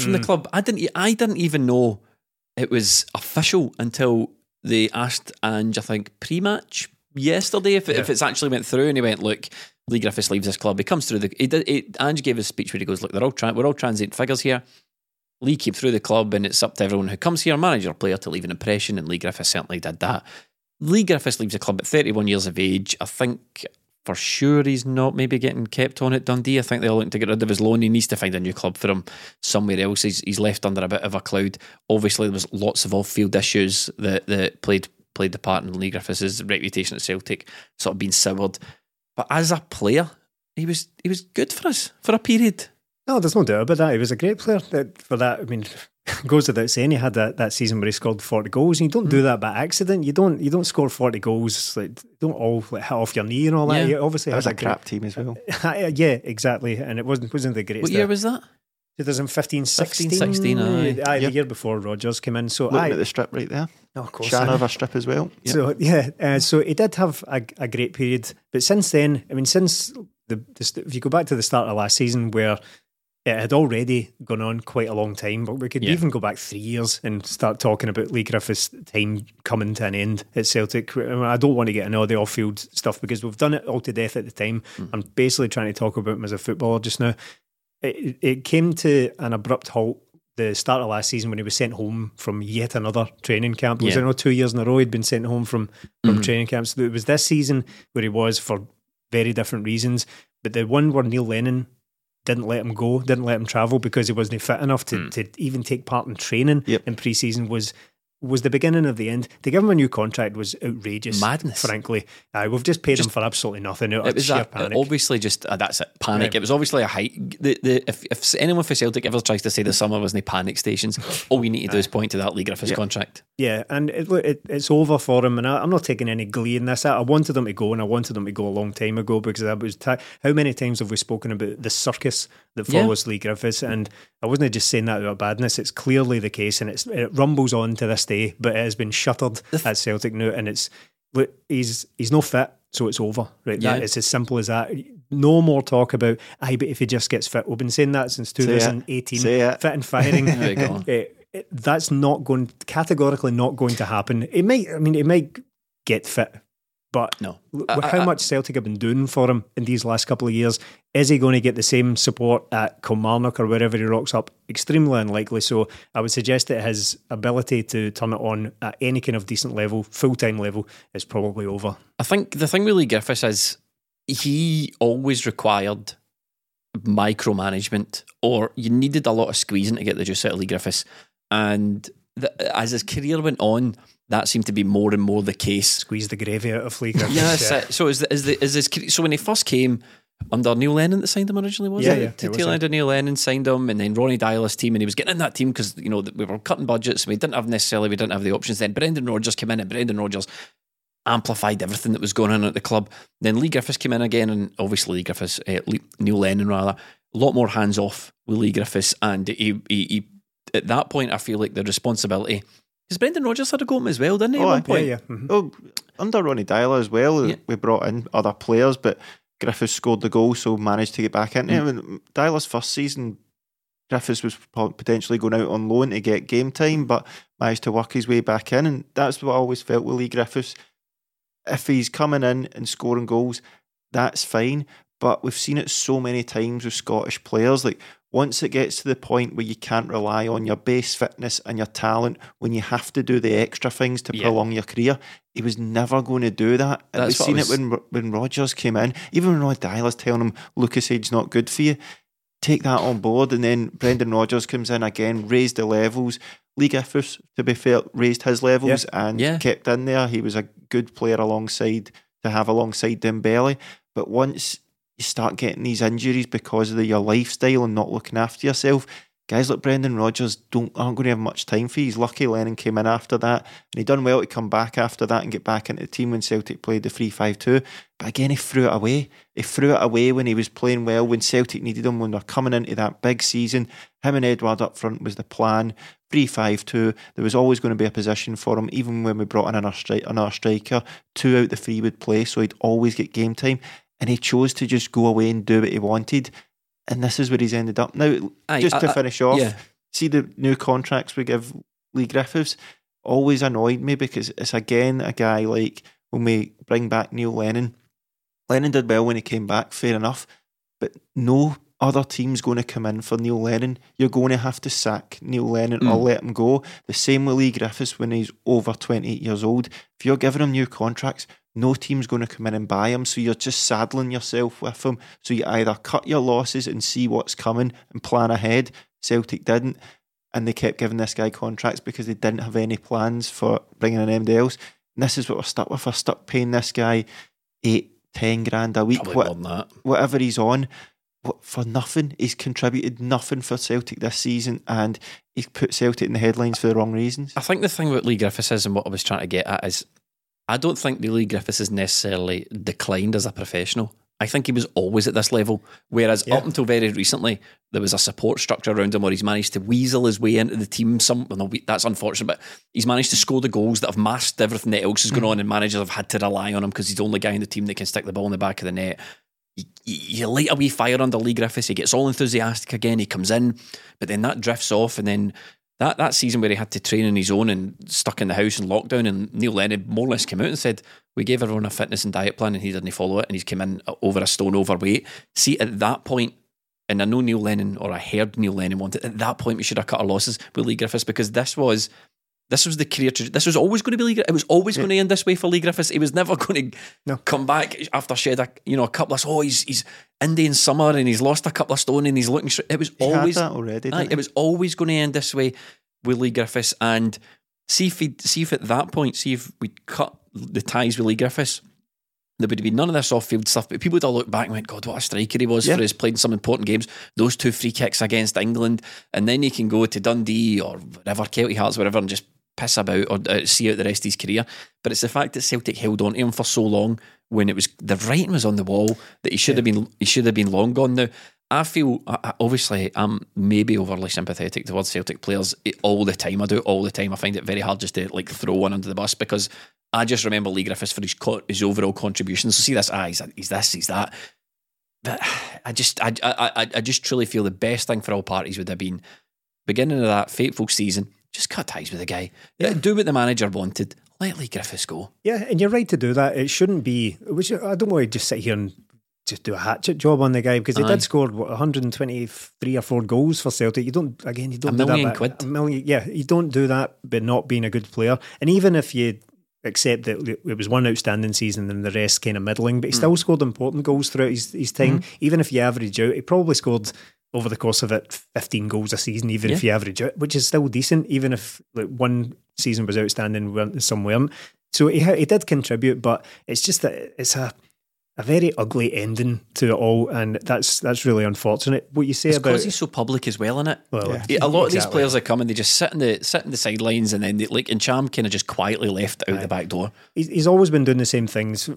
from the Mm. club. I didn't I didn't even know it was official until they asked Ange. I think pre-match yesterday if, it if it's actually went through, and he went, "Look, Leigh Griffiths leaves this club. He comes through the. He did. He, Ange gave his speech where he goes, "Look, they're all tran we're all transient figures here." Leigh came through the club, and it's up to everyone who comes here, manager player, to leave an impression. And Leigh Griffiths certainly did that. Leigh Griffiths leaves the club at 31 years of age. I think for sure he's not maybe getting kept on at Dundee. I think they're looking to get rid of his loan. He needs to find a new club for him somewhere else. He's, he's left under a bit of a cloud. Obviously, there was lots of off-field issues that, that played played the part in Leigh Griffiths' reputation at Celtic sort of being soured. But as a player, he was he was good for us for a period. No, there's no doubt about that. He was a great player that, for that. I mean, goes without saying he had that, that season where he scored 40 goals. And you don't Mm. do that by accident. You don't you don't score 40 goals. Like don't all like, hit off your knee and all that. Yeah. You obviously that was a crap team as well. Yeah, exactly. And it wasn't wasn't the greatest. What year was that? 2015, 16, 16, aye. aye, Yeah. the year before Rodgers came in. So Looking aye, at the strip right there. oh, of course, Shannon aye. have a strip as well. So yeah, uh, so he did have a, a great period, but since then, I mean, since the, the if you go back to the start of last season, where it had already gone on quite a long time, but we could Yeah. even go back three years and start talking about Leigh Griffiths' time coming to an end at Celtic. I, don't want to get into all the off-field stuff because we've done it all to death at the time. Hmm. I'm basically trying to talk about him as a footballer just now. It, it came to an abrupt halt the start of last season when he was sent home from yet another training camp. It was Yeah. I know two years in a row he'd been sent home from from hmm. training camps. So It was this season where he was for very different reasons. But the one where Neil Lennon didn't let him go, didn't let him travel because he wasn't fit enough to, hmm. to even take part in training Yep. in pre-season was was the beginning of the end. To give him a new contract was outrageous. Madness. Frankly. Uh, we've just paid him for absolutely nothing. Out It was that, panic. obviously just uh, that's it panic. Yeah. It was obviously a height. The, the if, if anyone for Celtic ever tries to say the summer was in the panic stations, all we need to do is point to that Leigh Griffiths Yeah. contract. Yeah, and it, it, it's over for him, and I, I'm not taking any glee in this. I, I wanted him to go, and I wanted him to go a long time ago because I was. T- how many times have we spoken about the circus that Yeah. follows Leigh Griffiths? And I wasn't just saying that about badness. It's clearly the case, and it's, it rumbles on to this day. But it has been shuttered at Celtic now, and it's look, he's he's no fit, so it's over. Right, Yeah. that, it's as simple as that. No more talk about. Aye, but if he just gets fit, we've been saying that since 2018. Fit and firing. There you go. Eh, eh, that's not going categorically not going to happen. It might. I mean, it might get fit, but No. I- how I- much Celtic have been doing for him in these last couple of years, is he going to get the same support at Kilmarnock or wherever he rocks up? Extremely unlikely. So I would suggest that his ability to turn it on at any kind of decent level, full time level, is probably over. I think the thing with Leigh Griffiths is he always required micromanagement, or you needed a lot of squeezing to get the juice out of Leigh Griffiths. And the, as his career went on, that seemed to be more and more the case. Squeeze the gravy out of Leigh Griffiths. Yeah. So is the, is the is his cre- so when he first came under Neil Lennon that signed him originally was Yeah, it? yeah, To it was, tail yeah. end of Neil Lennon signed him, and then Ronny Deila's team, and he was getting in that team because you know we were cutting budgets, and we didn't have necessarily we didn't have the options. Then Brendan Rodgers came in, and Brendan Rodgers amplified everything that was going on at the club. Then Leigh Griffiths came in again, and obviously Leigh Griffiths, uh, Leigh, Neil Lennon rather, a lot more hands off with Leigh Griffiths, and he, he, he at that point I feel like the responsibility. Because Brendan Rodgers had a go at him as well, didn't he? Oh, at one point? yeah, yeah. mhm. Oh, under Ronny Deila as well, Yeah. we brought in other players, but Griffiths scored the goal, so managed to get back into Mm. it. When Deila's first season, Griffiths was potentially going out on loan to get game time, but managed to work his way back in, and that's what I always felt with Leigh Griffiths. If he's coming in and scoring goals, that's fine. But we've seen it so many times with Scottish players. Like once it gets to the point where you can't rely on your base fitness and your talent, when you have to do the extra things to Yeah. prolong your career, he was never going to do that. And we've seen was- it when when Rodgers came in. Even when Rod Deila's telling him Lucozade's not good for you, take that on board. And then Brendan Rodgers comes in again, raised the levels. Leigh Griffiths, to be fair, raised his levels and Yeah. kept in there. He was a good player alongside to have alongside Dembele. But once you start getting these injuries because of the, your lifestyle and not looking after yourself, guys like Brendan Rodgers don't aren't going to have much time for you. He's lucky Lennon came in after that, and he done well to come back after that and get back into the team when Celtic played the 3 5 2. But again, he threw it away. He threw it away when he was playing well, when Celtic needed him, when they're coming into that big season. Him and Edouard up front was the plan. 3 5 2. There was always going to be a position for him, even when we brought in another, stri- another striker. Two out the three would play, so he'd always get game time. And he chose to just go away and do what he wanted. And this is where he's ended up. Now, Aye, just to I- I- finish off, yeah. see the new contracts we give Leigh Griffiths always annoyed me because it's again a guy like when we bring back Neil Lennon. Lennon did well when he came back, fair enough, but no other team's going to come in for Neil Lennon. You're going to have to sack Neil Lennon or Mm. let him go. The same with Leigh Griffiths when he's over 28 years old. If you're giving him new contracts, no team's going to come in and buy him. So you're just saddling yourself with him. So you either cut your losses and see what's coming and plan ahead. Celtic didn't. And they kept giving this guy contracts because they didn't have any plans for bringing in anybody else. And this is what we're stuck with. We're stuck paying this guy eight, ten grand a week, what- that. whatever he's on, for nothing. He's contributed nothing for Celtic this season, and he's put Celtic in the headlines for the wrong reasons. I think the thing with Leigh Griffiths is, and what I was trying to get at is, I don't think Leigh Griffiths has necessarily declined as a professional. I think he was always at this level. Whereas Yeah. up until very recently, there was a support structure around him where he's managed to weasel his way into the team. Some well, no, that's unfortunate, but he's managed to score the goals that have masked everything that else is going hmm. on, and managers have had to rely on him because he's the only guy in the team that can stick the ball in the back of the net. You light a wee fire under Leigh Griffiths. He gets all enthusiastic again. He comes in, but then that drifts off, and then that, that season where he had to train on his own and stuck in the house in lockdown, and Neil Lennon more or less came out and said, We gave everyone a fitness and diet plan, and he didn't follow it, and he's come in uh, over a stone overweight. See, at that point, and I know Neil Lennon, or I heard Neil Lennon wanted, at that point, we should have cut our losses with Leigh Griffiths because this was. This was the career. traje- This was always going to be Leigh. Gri- It was always going to end this way for Leigh Griffiths. He was never going to No. come back after shed a you know a couple of oh he's he's Indian summer and he's lost a couple of stone and he's looking. Straight. It was He always already. Aye, it was always going to end this way with Leigh Griffiths. And see if he, see if at that point, see if we'd cut the ties with Leigh Griffiths, there would be none of this off-field stuff. But people would all look back and went, "God, what a striker he was Yeah. for his playing some important games." Those two free kicks against England, and then he can go to Dundee or whatever, Kelty Hearts, whatever, and just piss about or uh, see out the rest of his career. But it's the fact that Celtic held on to him for so long when it was the writing was on the wall that he should have been he should have been long gone now. I feel obviously I'm maybe overly sympathetic towards Celtic players all the time. I do it all the time. I find it very hard just to like throw one under the bus because I just remember Leigh Griffiths for his co- his overall contributions. So see this, ah, he's, he's this, he's that. But I just I I I just truly feel the best thing for all parties would have been beginning of that fateful season. Just cut ties with the guy. Yeah. Do what the manager wanted. Let Leigh Griffiths go. Yeah, and you're right to do that. It shouldn't be. Which I don't want to just sit here and just do a hatchet job on the guy because he Aye. did score what, 123 or four goals for Celtic. You don't again. You don't A do million that. quid. A million. Yeah, you don't do that, but not being a good player. And even if you accept that it was one outstanding season and the rest kind of middling, but he Hmm. still scored important goals throughout his, his time. Mm-hmm. Even if you average out, he probably scored over the course of it 15 goals a season, even if you average it, which is still decent, even if like one season was outstanding, weren't- some weren't. So he, he did contribute, but it's just that it's a a very ugly ending to it all, and that's that's really unfortunate. What you say It's about because he's so public as well in it. well, Yeah, a lot of these players that come and they just sit in the sit in the sidelines and then they, like and Cham kind of just quietly left out the back door. he's, he's always been doing the same things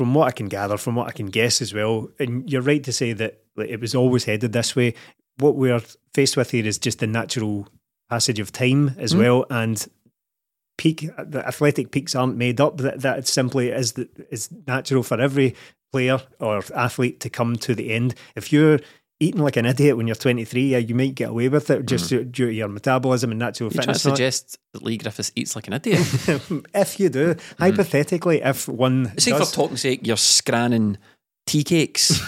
from what I can gather, from what I can guess as well. And you're right to say that like, it was always headed this way. What we're faced with here is just the natural passage of time as hmm. well, and peak the athletic peaks aren't made up. That that simply is the, is natural for every player or athlete to come to the end. If you're eating like an idiot when you're 23, yeah, you might get away with it just mm-hmm. due to your metabolism and natural You trying to fitness. and all suggest that Leigh Griffiths eats like an idiot? if you do, mm-hmm. hypothetically, if one See, does, for talking's sake, you're scranning tea cakes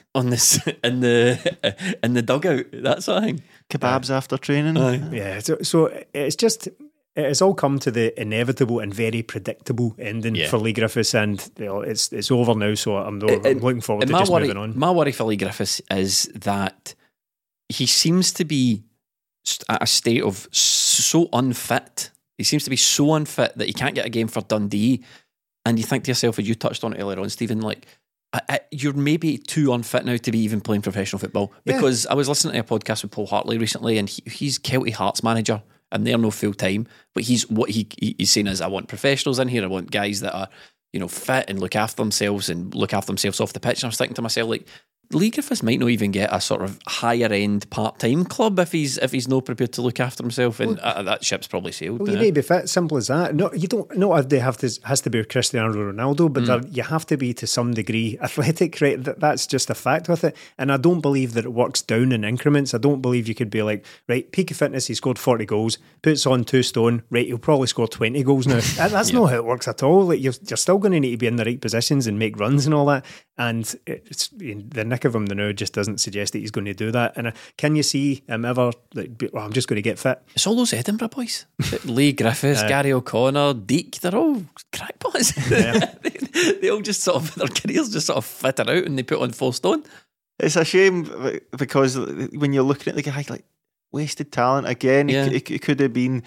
on this in the in the dugout, that sort of thing. Kebabs after training. Yeah, so, so it's just it has all come to the inevitable and very predictable ending Yeah. for Leigh Griffiths, and you know, it's it's over now. So I'm, I'm looking forward to just worry, moving on. My worry for Leigh Griffiths is that he seems to be at a state of so unfit. He seems to be so unfit that he can't get a game for Dundee. And you think to yourself, as you touched on it earlier on, Stephen, like I, I, you're maybe too unfit now to be even playing professional football. Yeah. Because I was listening to a podcast with Paul Hartley recently, and he, he's Kelty Hearts manager, and they're no full time. But he's what he, he he's saying is, I want professionals in here. I want guys that are you know fit and look after themselves and look after themselves off the pitch. And I was thinking to myself, like Leigh Griffiths might not even get a sort of higher end part time club if he's if he's not prepared to look after himself, and uh, that ship's probably sailed. Well, you uh, need to be fit. Simple as that. No, you don't. Not they have to has to be Cristiano Ronaldo, but there, you have to be to some degree athletic. Right, that, that's just a fact with it. And I don't believe that it works down in increments. I don't believe you could be like, right, peak of fitness. He scored forty goals, puts on two stone. Right, he'll probably score twenty goals now. That- that's not how it works at all. Like you're, you're still going to need to be in the right positions and make runs and all that. And it's the nick of him the now just doesn't suggest that he's going to do that. And uh, can you see him ever? Like, be- well, I'm just going to get fit. It's all those Edinburgh boys. Leigh Griffiths, Gary O'Connor, Deek, they're all crackpots. they, they all just sort of, their careers just sort of fitter out and they put on full stone. It's a shame because when you're looking at the guy, like wasted talent again. Yeah. He, he, could have been.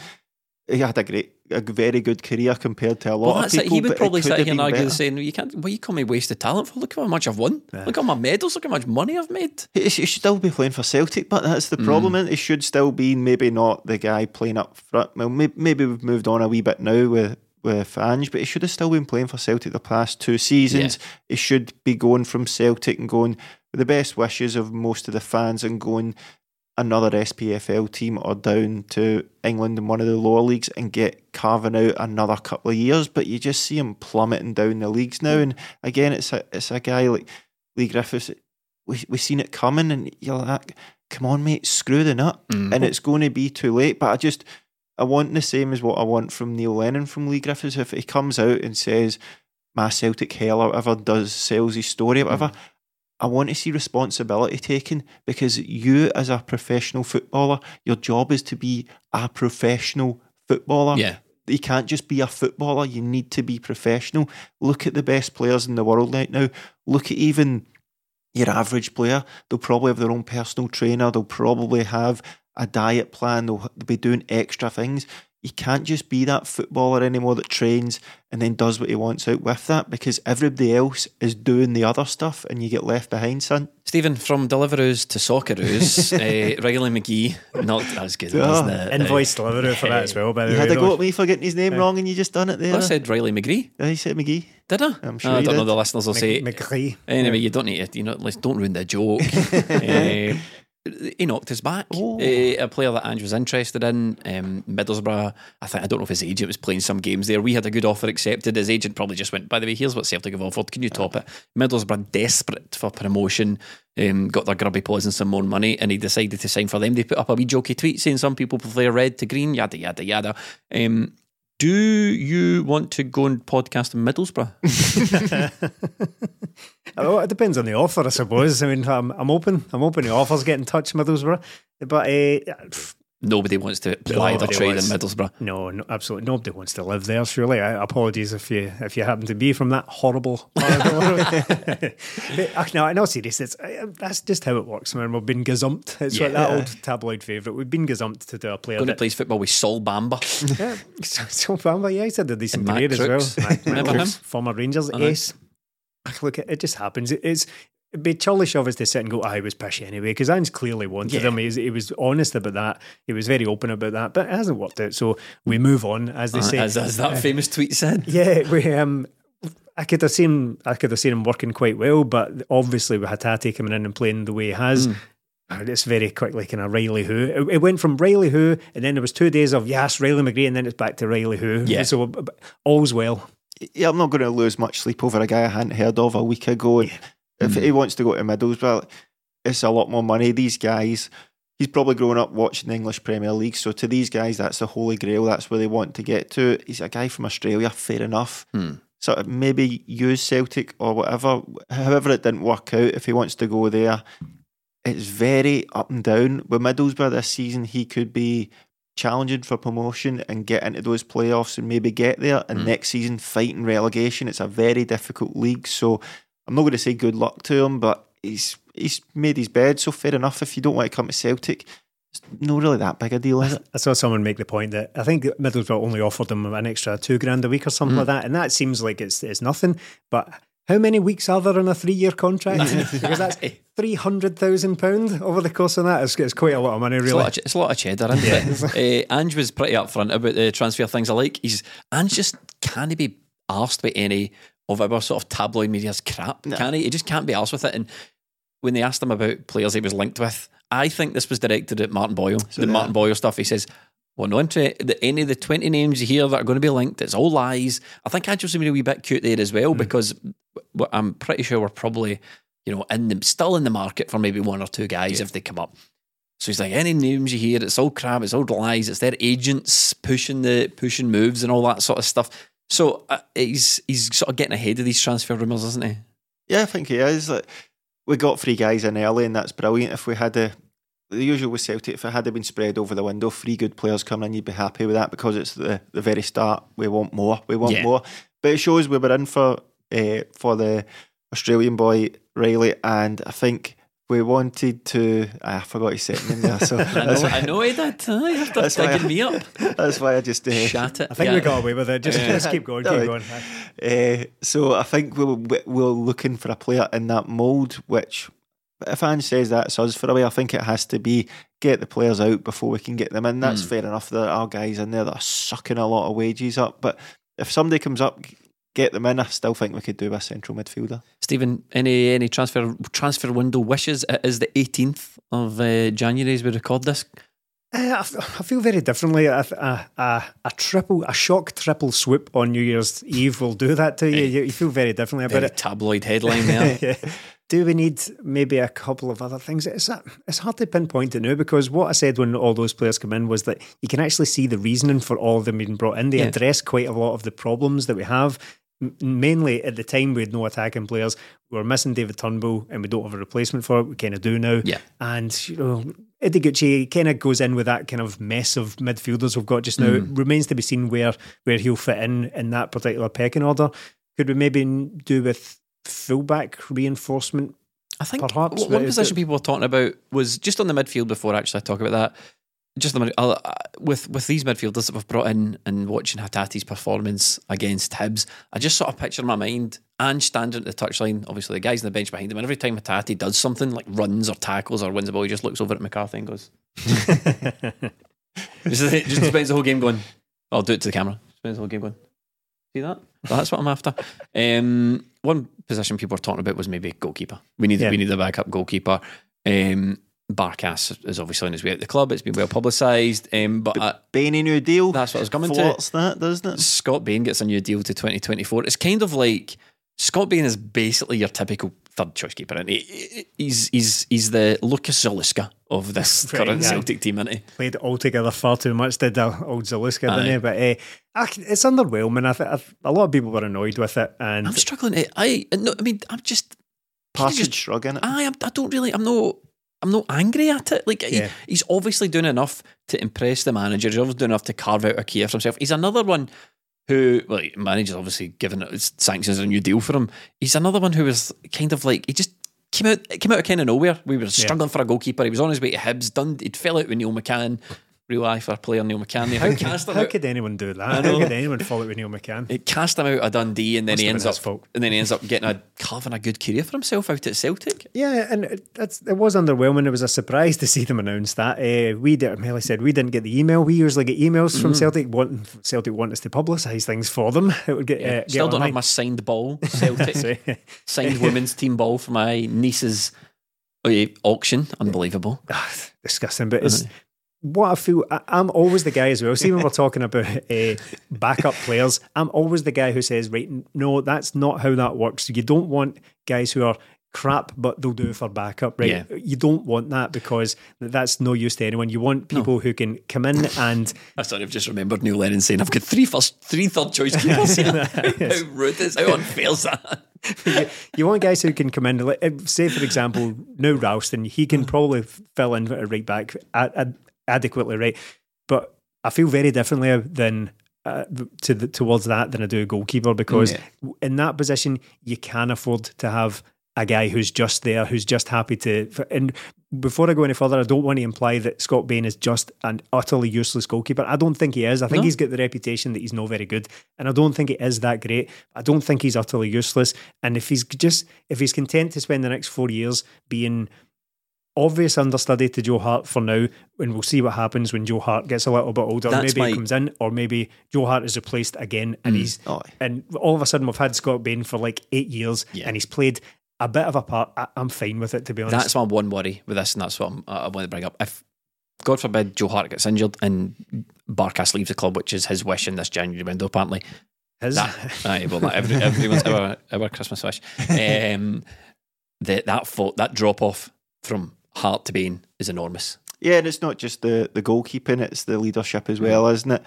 He had a great, a very good career compared to a lot Well, of it. people. He would probably sit here and argue better. saying, you can't, what you call me wasted talent for? Look how much I've won. Look at my medals. Look how much money I've made. He, he should still be playing for Celtic, but that's the problem. Mm. He should still be maybe not the guy playing up front. Well, maybe, maybe we've moved on a wee bit now with with Ange, but he should have still been playing for Celtic the past two seasons. He should be going from Celtic and going with the best wishes of most of the fans and going another SPFL team or down to England in one of the lower leagues and get carving out another couple of years. But you just see him plummeting down the leagues now. And again, it's a it's a guy like Leigh Griffiths. We we seen it coming, and you're like, come on, mate, screw the nut, mm-hmm. and it's going to be too late. But I just I want the same as what I want from Neil Lennon from Leigh Griffiths. If he comes out and says my Celtic hell or whatever, does sells his story or whatever. Mm. I want to see responsibility taken because you, as a professional footballer, your job is to be a professional footballer. Yeah. You can't just be a footballer, you need to be professional. Look at the best players in the world right now. Look at even your average player. They'll probably have their own personal trainer, they'll probably have a diet plan, they'll be doing extra things. You can't just be that footballer anymore that trains and then does what he wants out with that because everybody else is doing the other stuff and you get left behind, son. Stephen, from Deliveroo to Socceroos, uh, Riley McGee, not as good, Oh, wasn't it? Invoice Deliveroo for that as well. By the You way, had a though. go at me for getting his name wrong and you just done it there. I said Riley McGee. Yeah, you said McGee. Did I? I'm sure I don't know. The listeners will say. McGree. Anyway, you don't need to, you know, let's don't ruin the joke. uh, he knocked us back. Oh. Uh, a player that Ange was interested in, um, Middlesbrough. I think I don't know if his agent was playing some games there. We had a good offer accepted. His agent probably just went, by the way, here's what Celtic have offered. Can you top it? Middlesbrough desperate for promotion. Um, got their grubby paws and some more money, and he decided to sign for them. They put up a wee jokey tweet saying some people prefer red to green, yada yada yada. Um, do you want to go and podcast in Middlesbrough? Oh, it depends on the offer, I suppose. I mean, I'm, I'm open. I'm open to offers. Get in touch, Middlesbrough. But uh, pff, Nobody wants to ply their trade wants- in Middlesbrough. no, no, absolutely nobody wants to live there. Surely, I, apologies if you if you happen to be from that horrible. part of the world. but, uh, no, in all seriousness, uh, that's just how it works. Man, we've been gazumped. It's like that old tabloid favourite. We've been gazumped to do a player. Going to play football with Sol Bamba. Yeah, so, so Bamba, yeah, he's had a decent career as well. Matt Remember Crooks, him? former Rangers. Uh-huh. Yes, look, it, it just happens. It's it'd be churlish of us to sit and go, "Ah, he was pishy anyway," because Ange clearly wanted Yeah. him. He was, he was honest about that. He was very open about that, but it hasn't worked out. So we move on, as they Uh, say. as, as that famous tweet said. Yeah, we um. I could have seen I could have seen him working quite well, but obviously with Hatate coming in and playing the way he has, Mm. uh, it's very quickly kind of Riley who. It, it went from Riley who, and then there was two days of yes, Riley McGree, and then it's back to Riley who. Yeah. So b- b- all's well. yeah, I'm not going to lose much sleep over a guy I hadn't heard of a week ago. And If he wants to go to Middlesbrough, it's a lot more money. These guys, he's probably grown up watching the English Premier League. So to these guys, that's the holy grail. That's where they want to get to. He's a guy from Australia, fair enough. Hmm. So maybe use Celtic or whatever. However, it didn't work out. If he wants to go there, it's very up and down. With Middlesbrough this season, he could be challenging for promotion and get into those playoffs and maybe get there. And next season, fighting relegation. It's a very difficult league. So I'm not going to say good luck to him, but he's he's made his bed. So fair enough. If you don't want to come to Celtic, it's not really that big a deal, is it? I saw someone make the point that I think Middlesbrough only offered him an extra two grand a week or something like that, and that seems like it's it's nothing. But How many weeks are there in a three year contract? because that's three hundred thousand pound over the course of that. It's, it's quite a lot of money, It's a, lot of, it's a lot of cheddar, isn't it? uh, Ange was pretty upfront about the transfer things. I like he's Ange just can't be asked by any of our sort of tabloid media's crap. Can he? He just can't be asked with it. And when they asked him about players he was linked with, I think this was directed at Martin Boyle. the Martin Boyle stuff. He says, "Well, no interest. Any of the twenty names you hear that are going to be linked, it's all lies." I think Ange was being a wee bit cute there as well hmm. because I'm pretty sure we're probably, you know, in the still in the market for maybe one or two guys if they come up. So he's like, any names you hear, it's all crap, it's all lies, it's their agents pushing the pushing moves and all that sort of stuff. So uh, he's he's sort of getting ahead of these transfer rumours, isn't he? Yeah, I think he is. Like, we got three guys in early, and that's brilliant. If we had a, the usual with Celtic, if it had been spread over the window, three good players coming in, you'd be happy with that because it's the, the very start. We want more. We want Yeah. more. But it shows we were in for uh, for the Australian boy Riley, and I think we wanted to. I forgot his second name there, so I know, why, I know he did. You have to That's why digging me up. that's why I just uh, Shat it. I think Yeah. we got away with it. Just, just keep going, keep No, going. Uh, so I think we we're, we're looking for a player in that mould, which if Ange says that's us for a way, I think it has to be get the players out before we can get them in. That's fair enough. There are guys in there that are sucking a lot of wages up, but if somebody comes up, get them in, I still think we could do a central midfielder. Stephen, any any transfer transfer window wishes? It is the 18th of uh, January as we record this. Uh, I, f- I feel very differently. A, a, a, a triple, a shock triple swoop on New Year's Eve will do that to you. You, you feel very differently about Very it. tabloid headline there. Yeah. Do we need maybe a couple of other things? It's it's hard to pinpoint it now because what I said when all those players come in was that you can actually see the reasoning for all of them being brought in. They Yeah. address quite a lot of the problems that we have. Mainly at the time, we had no attacking players. We were missing David Turnbull, and we don't have a replacement for it. We kind of do now. Yeah. And you know, Ideguchi kind of goes in with that kind of mess of midfielders we've got just now. It remains to be seen where where he'll fit in in that particular pecking order. Could we maybe do with fullback reinforcement? I think Perhaps, one position it- people were talking about was just on the midfield before actually I talk about that. Just uh, uh, with with these midfielders that we've brought in and watching Hatate's performance against Hibs, I just sort of picture in my mind and standing at the touchline, obviously the guys on the bench behind him, and every time Hatati does something like runs or tackles or wins the ball, he just looks over at McCarthy and goes, just, just spends the whole game going, I'll do it to the camera. Spends the whole game going, see that? Well, that's what I'm after. Um, one position people were talking about was maybe goalkeeper. We need Yeah. we need a backup goalkeeper. Um, Barkas is obviously on his way out the club. It's been well publicised. Um, but uh, Bainey new deal. That's what I was coming to. Flirts that, doesn't it? Scott Bain gets a new deal to 2024. It's kind of like Scott Bain is basically your typical third choice keeper. And he, he's he's he's the Lukasz Zaluska of this Right, current yeah. Celtic team, isn't he? Played it all together far too much, did uh, old Zaluska, Aye. didn't he? But uh, I c- it's underwhelming. I, th- a lot of people were annoyed with it, and I'm struggling. To, I no, I mean I'm just Passage just- shrug in it. I I don't really. I'm not. I'm not angry at it. Like he- he's obviously doing enough to impress the manager. He's obviously doing enough to carve out a career for himself. He's another one who, well, manager's obviously given it sanctions a new deal for him. He's another one who was kind of like he just came out came out of kind of nowhere. We were struggling for a goalkeeper. He was on his way to Hibs. Done. He'd fell out with Neil McCann. Real eye for a player, Neil McCann. They how, cast could, him how out. could anyone do that? I How know. could anyone fall out with Neil McCann? It cast him out of Dundee, and then Must he ends up, his fault. and then he ends up getting a carving a good career for himself out at Celtic. Yeah, and it, that's, it was underwhelming. It was a surprise to see them announce that. Uh, we did, Melly said we didn't get the email. We usually get emails Mm. from Celtic wanting Celtic want us to publicise things for them. It would get, uh, get Still don't have my signed ball, Celtic. Signed women's team ball for my niece's uh, auction. Unbelievable. ah, disgusting. But it's what I feel. I, I'm always the guy as well. See, when we're talking about uh, backup players, I'm always the guy who says, "Right, no, that's not how that works. You don't want guys who are." Crap, but they'll do it for backup, right? Yeah. You don't want that because that's no use to anyone. You want people who can come in and I sorry, I've just remembered Neil Lennon saying I've got three first, three third choice keepers here. how rude is how unfair is that? you, you want guys who can come in. like, Say, for example, now Ralston, he can probably fill in at right back ad- ad- adequately, right? But I feel very differently than uh, to the, towards that than I do a goalkeeper because in that position you can afford to have a guy who's just there, who's just happy to. And before I go any further, I don't want to imply that Scott Bain is just an utterly useless goalkeeper. I don't think he is. I think No. he's got the reputation that he's not very good, and I don't think it is that great. I don't think he's utterly useless. And if he's just if he's content to spend the next four years being obvious understudy to Joe Hart for now, and we'll see what happens when Joe Hart gets a little bit older. That's maybe my- he comes in, or maybe Joe Hart is replaced again, and he's Aye. and all of a sudden we've had Scott Bain for like eight years, Yeah. and he's played a bit of a part. I, I'm fine with it to be honest. That's my one worry with this, and that's what I'm, I want to bring up. If God forbid Joe Hart gets injured and Barkas leaves the club, which is his wish in this January window, apparently. His. That, aye, well, not every, everyone's our, our Christmas wish. Um, the, that fault, that drop off from Hart to Bain is enormous. Yeah, and it's not just the the goalkeeping; it's the leadership as mm. well, isn't it?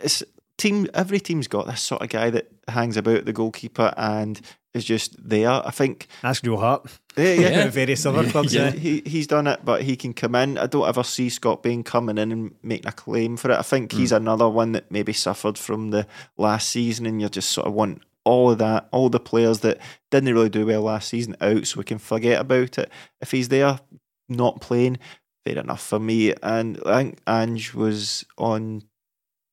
It's team. Every team's got this sort of guy that hangs about the goalkeeper and is just there. I think. Ask Joe Hart. Yeah, yeah. Yeah. Various other clubs. Yeah. Yeah. He he's done it, but he can come in. I don't ever see Scott Bain coming in and making a claim for it. I think he's mm. another one that maybe suffered from the last season, and you just sort of want all of that, all the players that didn't really do well last season out, so we can forget about it. If he's there, not playing, fair enough for me. And I think Ange was on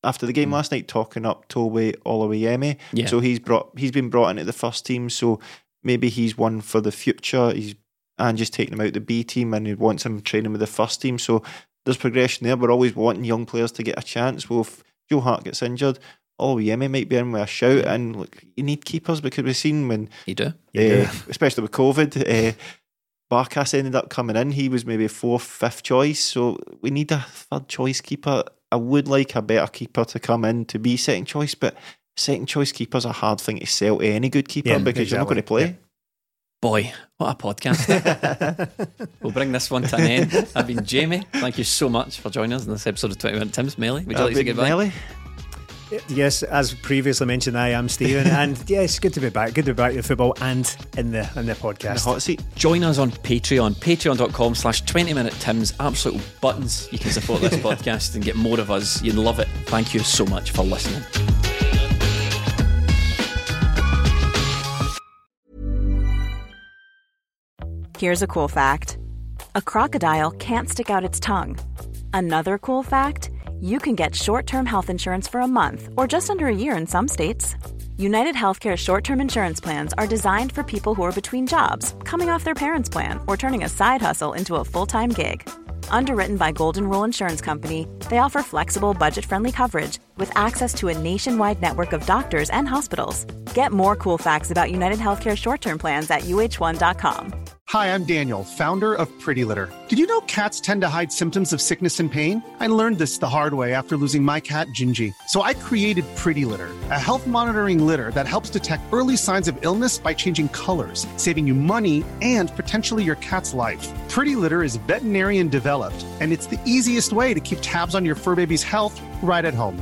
after the game last night talking up Tobi Oluwayemi. Yeah. So he's brought he's been brought into the first team. So maybe he's one for the future. He's and just taking him out the B team and he wants him training with the first team. So there's progression there. We're always wanting young players to get a chance. Well, if Joe Hart gets injured, oh Yemi might be in with a shout. And look, you need keepers because we've seen when, You do? uh, especially with COVID, uh, Barkas ended up coming in. He was maybe fourth, fifth choice. So we need a third choice keeper. I would like a better keeper to come in to be second choice, but second choice keeper's a hard thing to sell to any good keeper Yeah, because you're not going to exactly. play. Boy, what a podcast. we'll bring this one to an end. I've been Jamie. Thank you so much for joining us in this episode of 20 Minute Tim's. Melly, would you like to say Big goodbye? Melly. Yes, as previously mentioned, I am Stephen, and yes, good to be back. Good to be back to football and in the in the The podcast. hot seat. Join us on Patreon, patreon.com slash 20 minute Tim's. Absolute buttons. You can support this podcast and get more of us. You'd love it. Thank you so much for listening. Here's a cool fact a crocodile can't stick out its tongue. Another cool fact you can get short term health insurance for a month or just under a year in some states. United Healthcare short term insurance plans are designed for people who are between jobs, coming off their parents' plan, or turning a side hustle into a full time gig. Underwritten by Golden Rule Insurance Company, they offer flexible, budget friendly coverage with access to a nationwide network of doctors and hospitals. Get more cool facts about United Healthcare short term plans at uh1.com. Hi, I'm Daniel, founder of Pretty Litter. Did you know cats tend to hide symptoms of sickness and pain? I learned this the hard way after losing my cat, Gingy. So I created Pretty Litter, a health monitoring litter that helps detect early signs of illness by changing colors, saving you money and potentially your cat's life. Pretty Litter is veterinarian developed, and it's the easiest way to keep tabs on your fur baby's health right at home.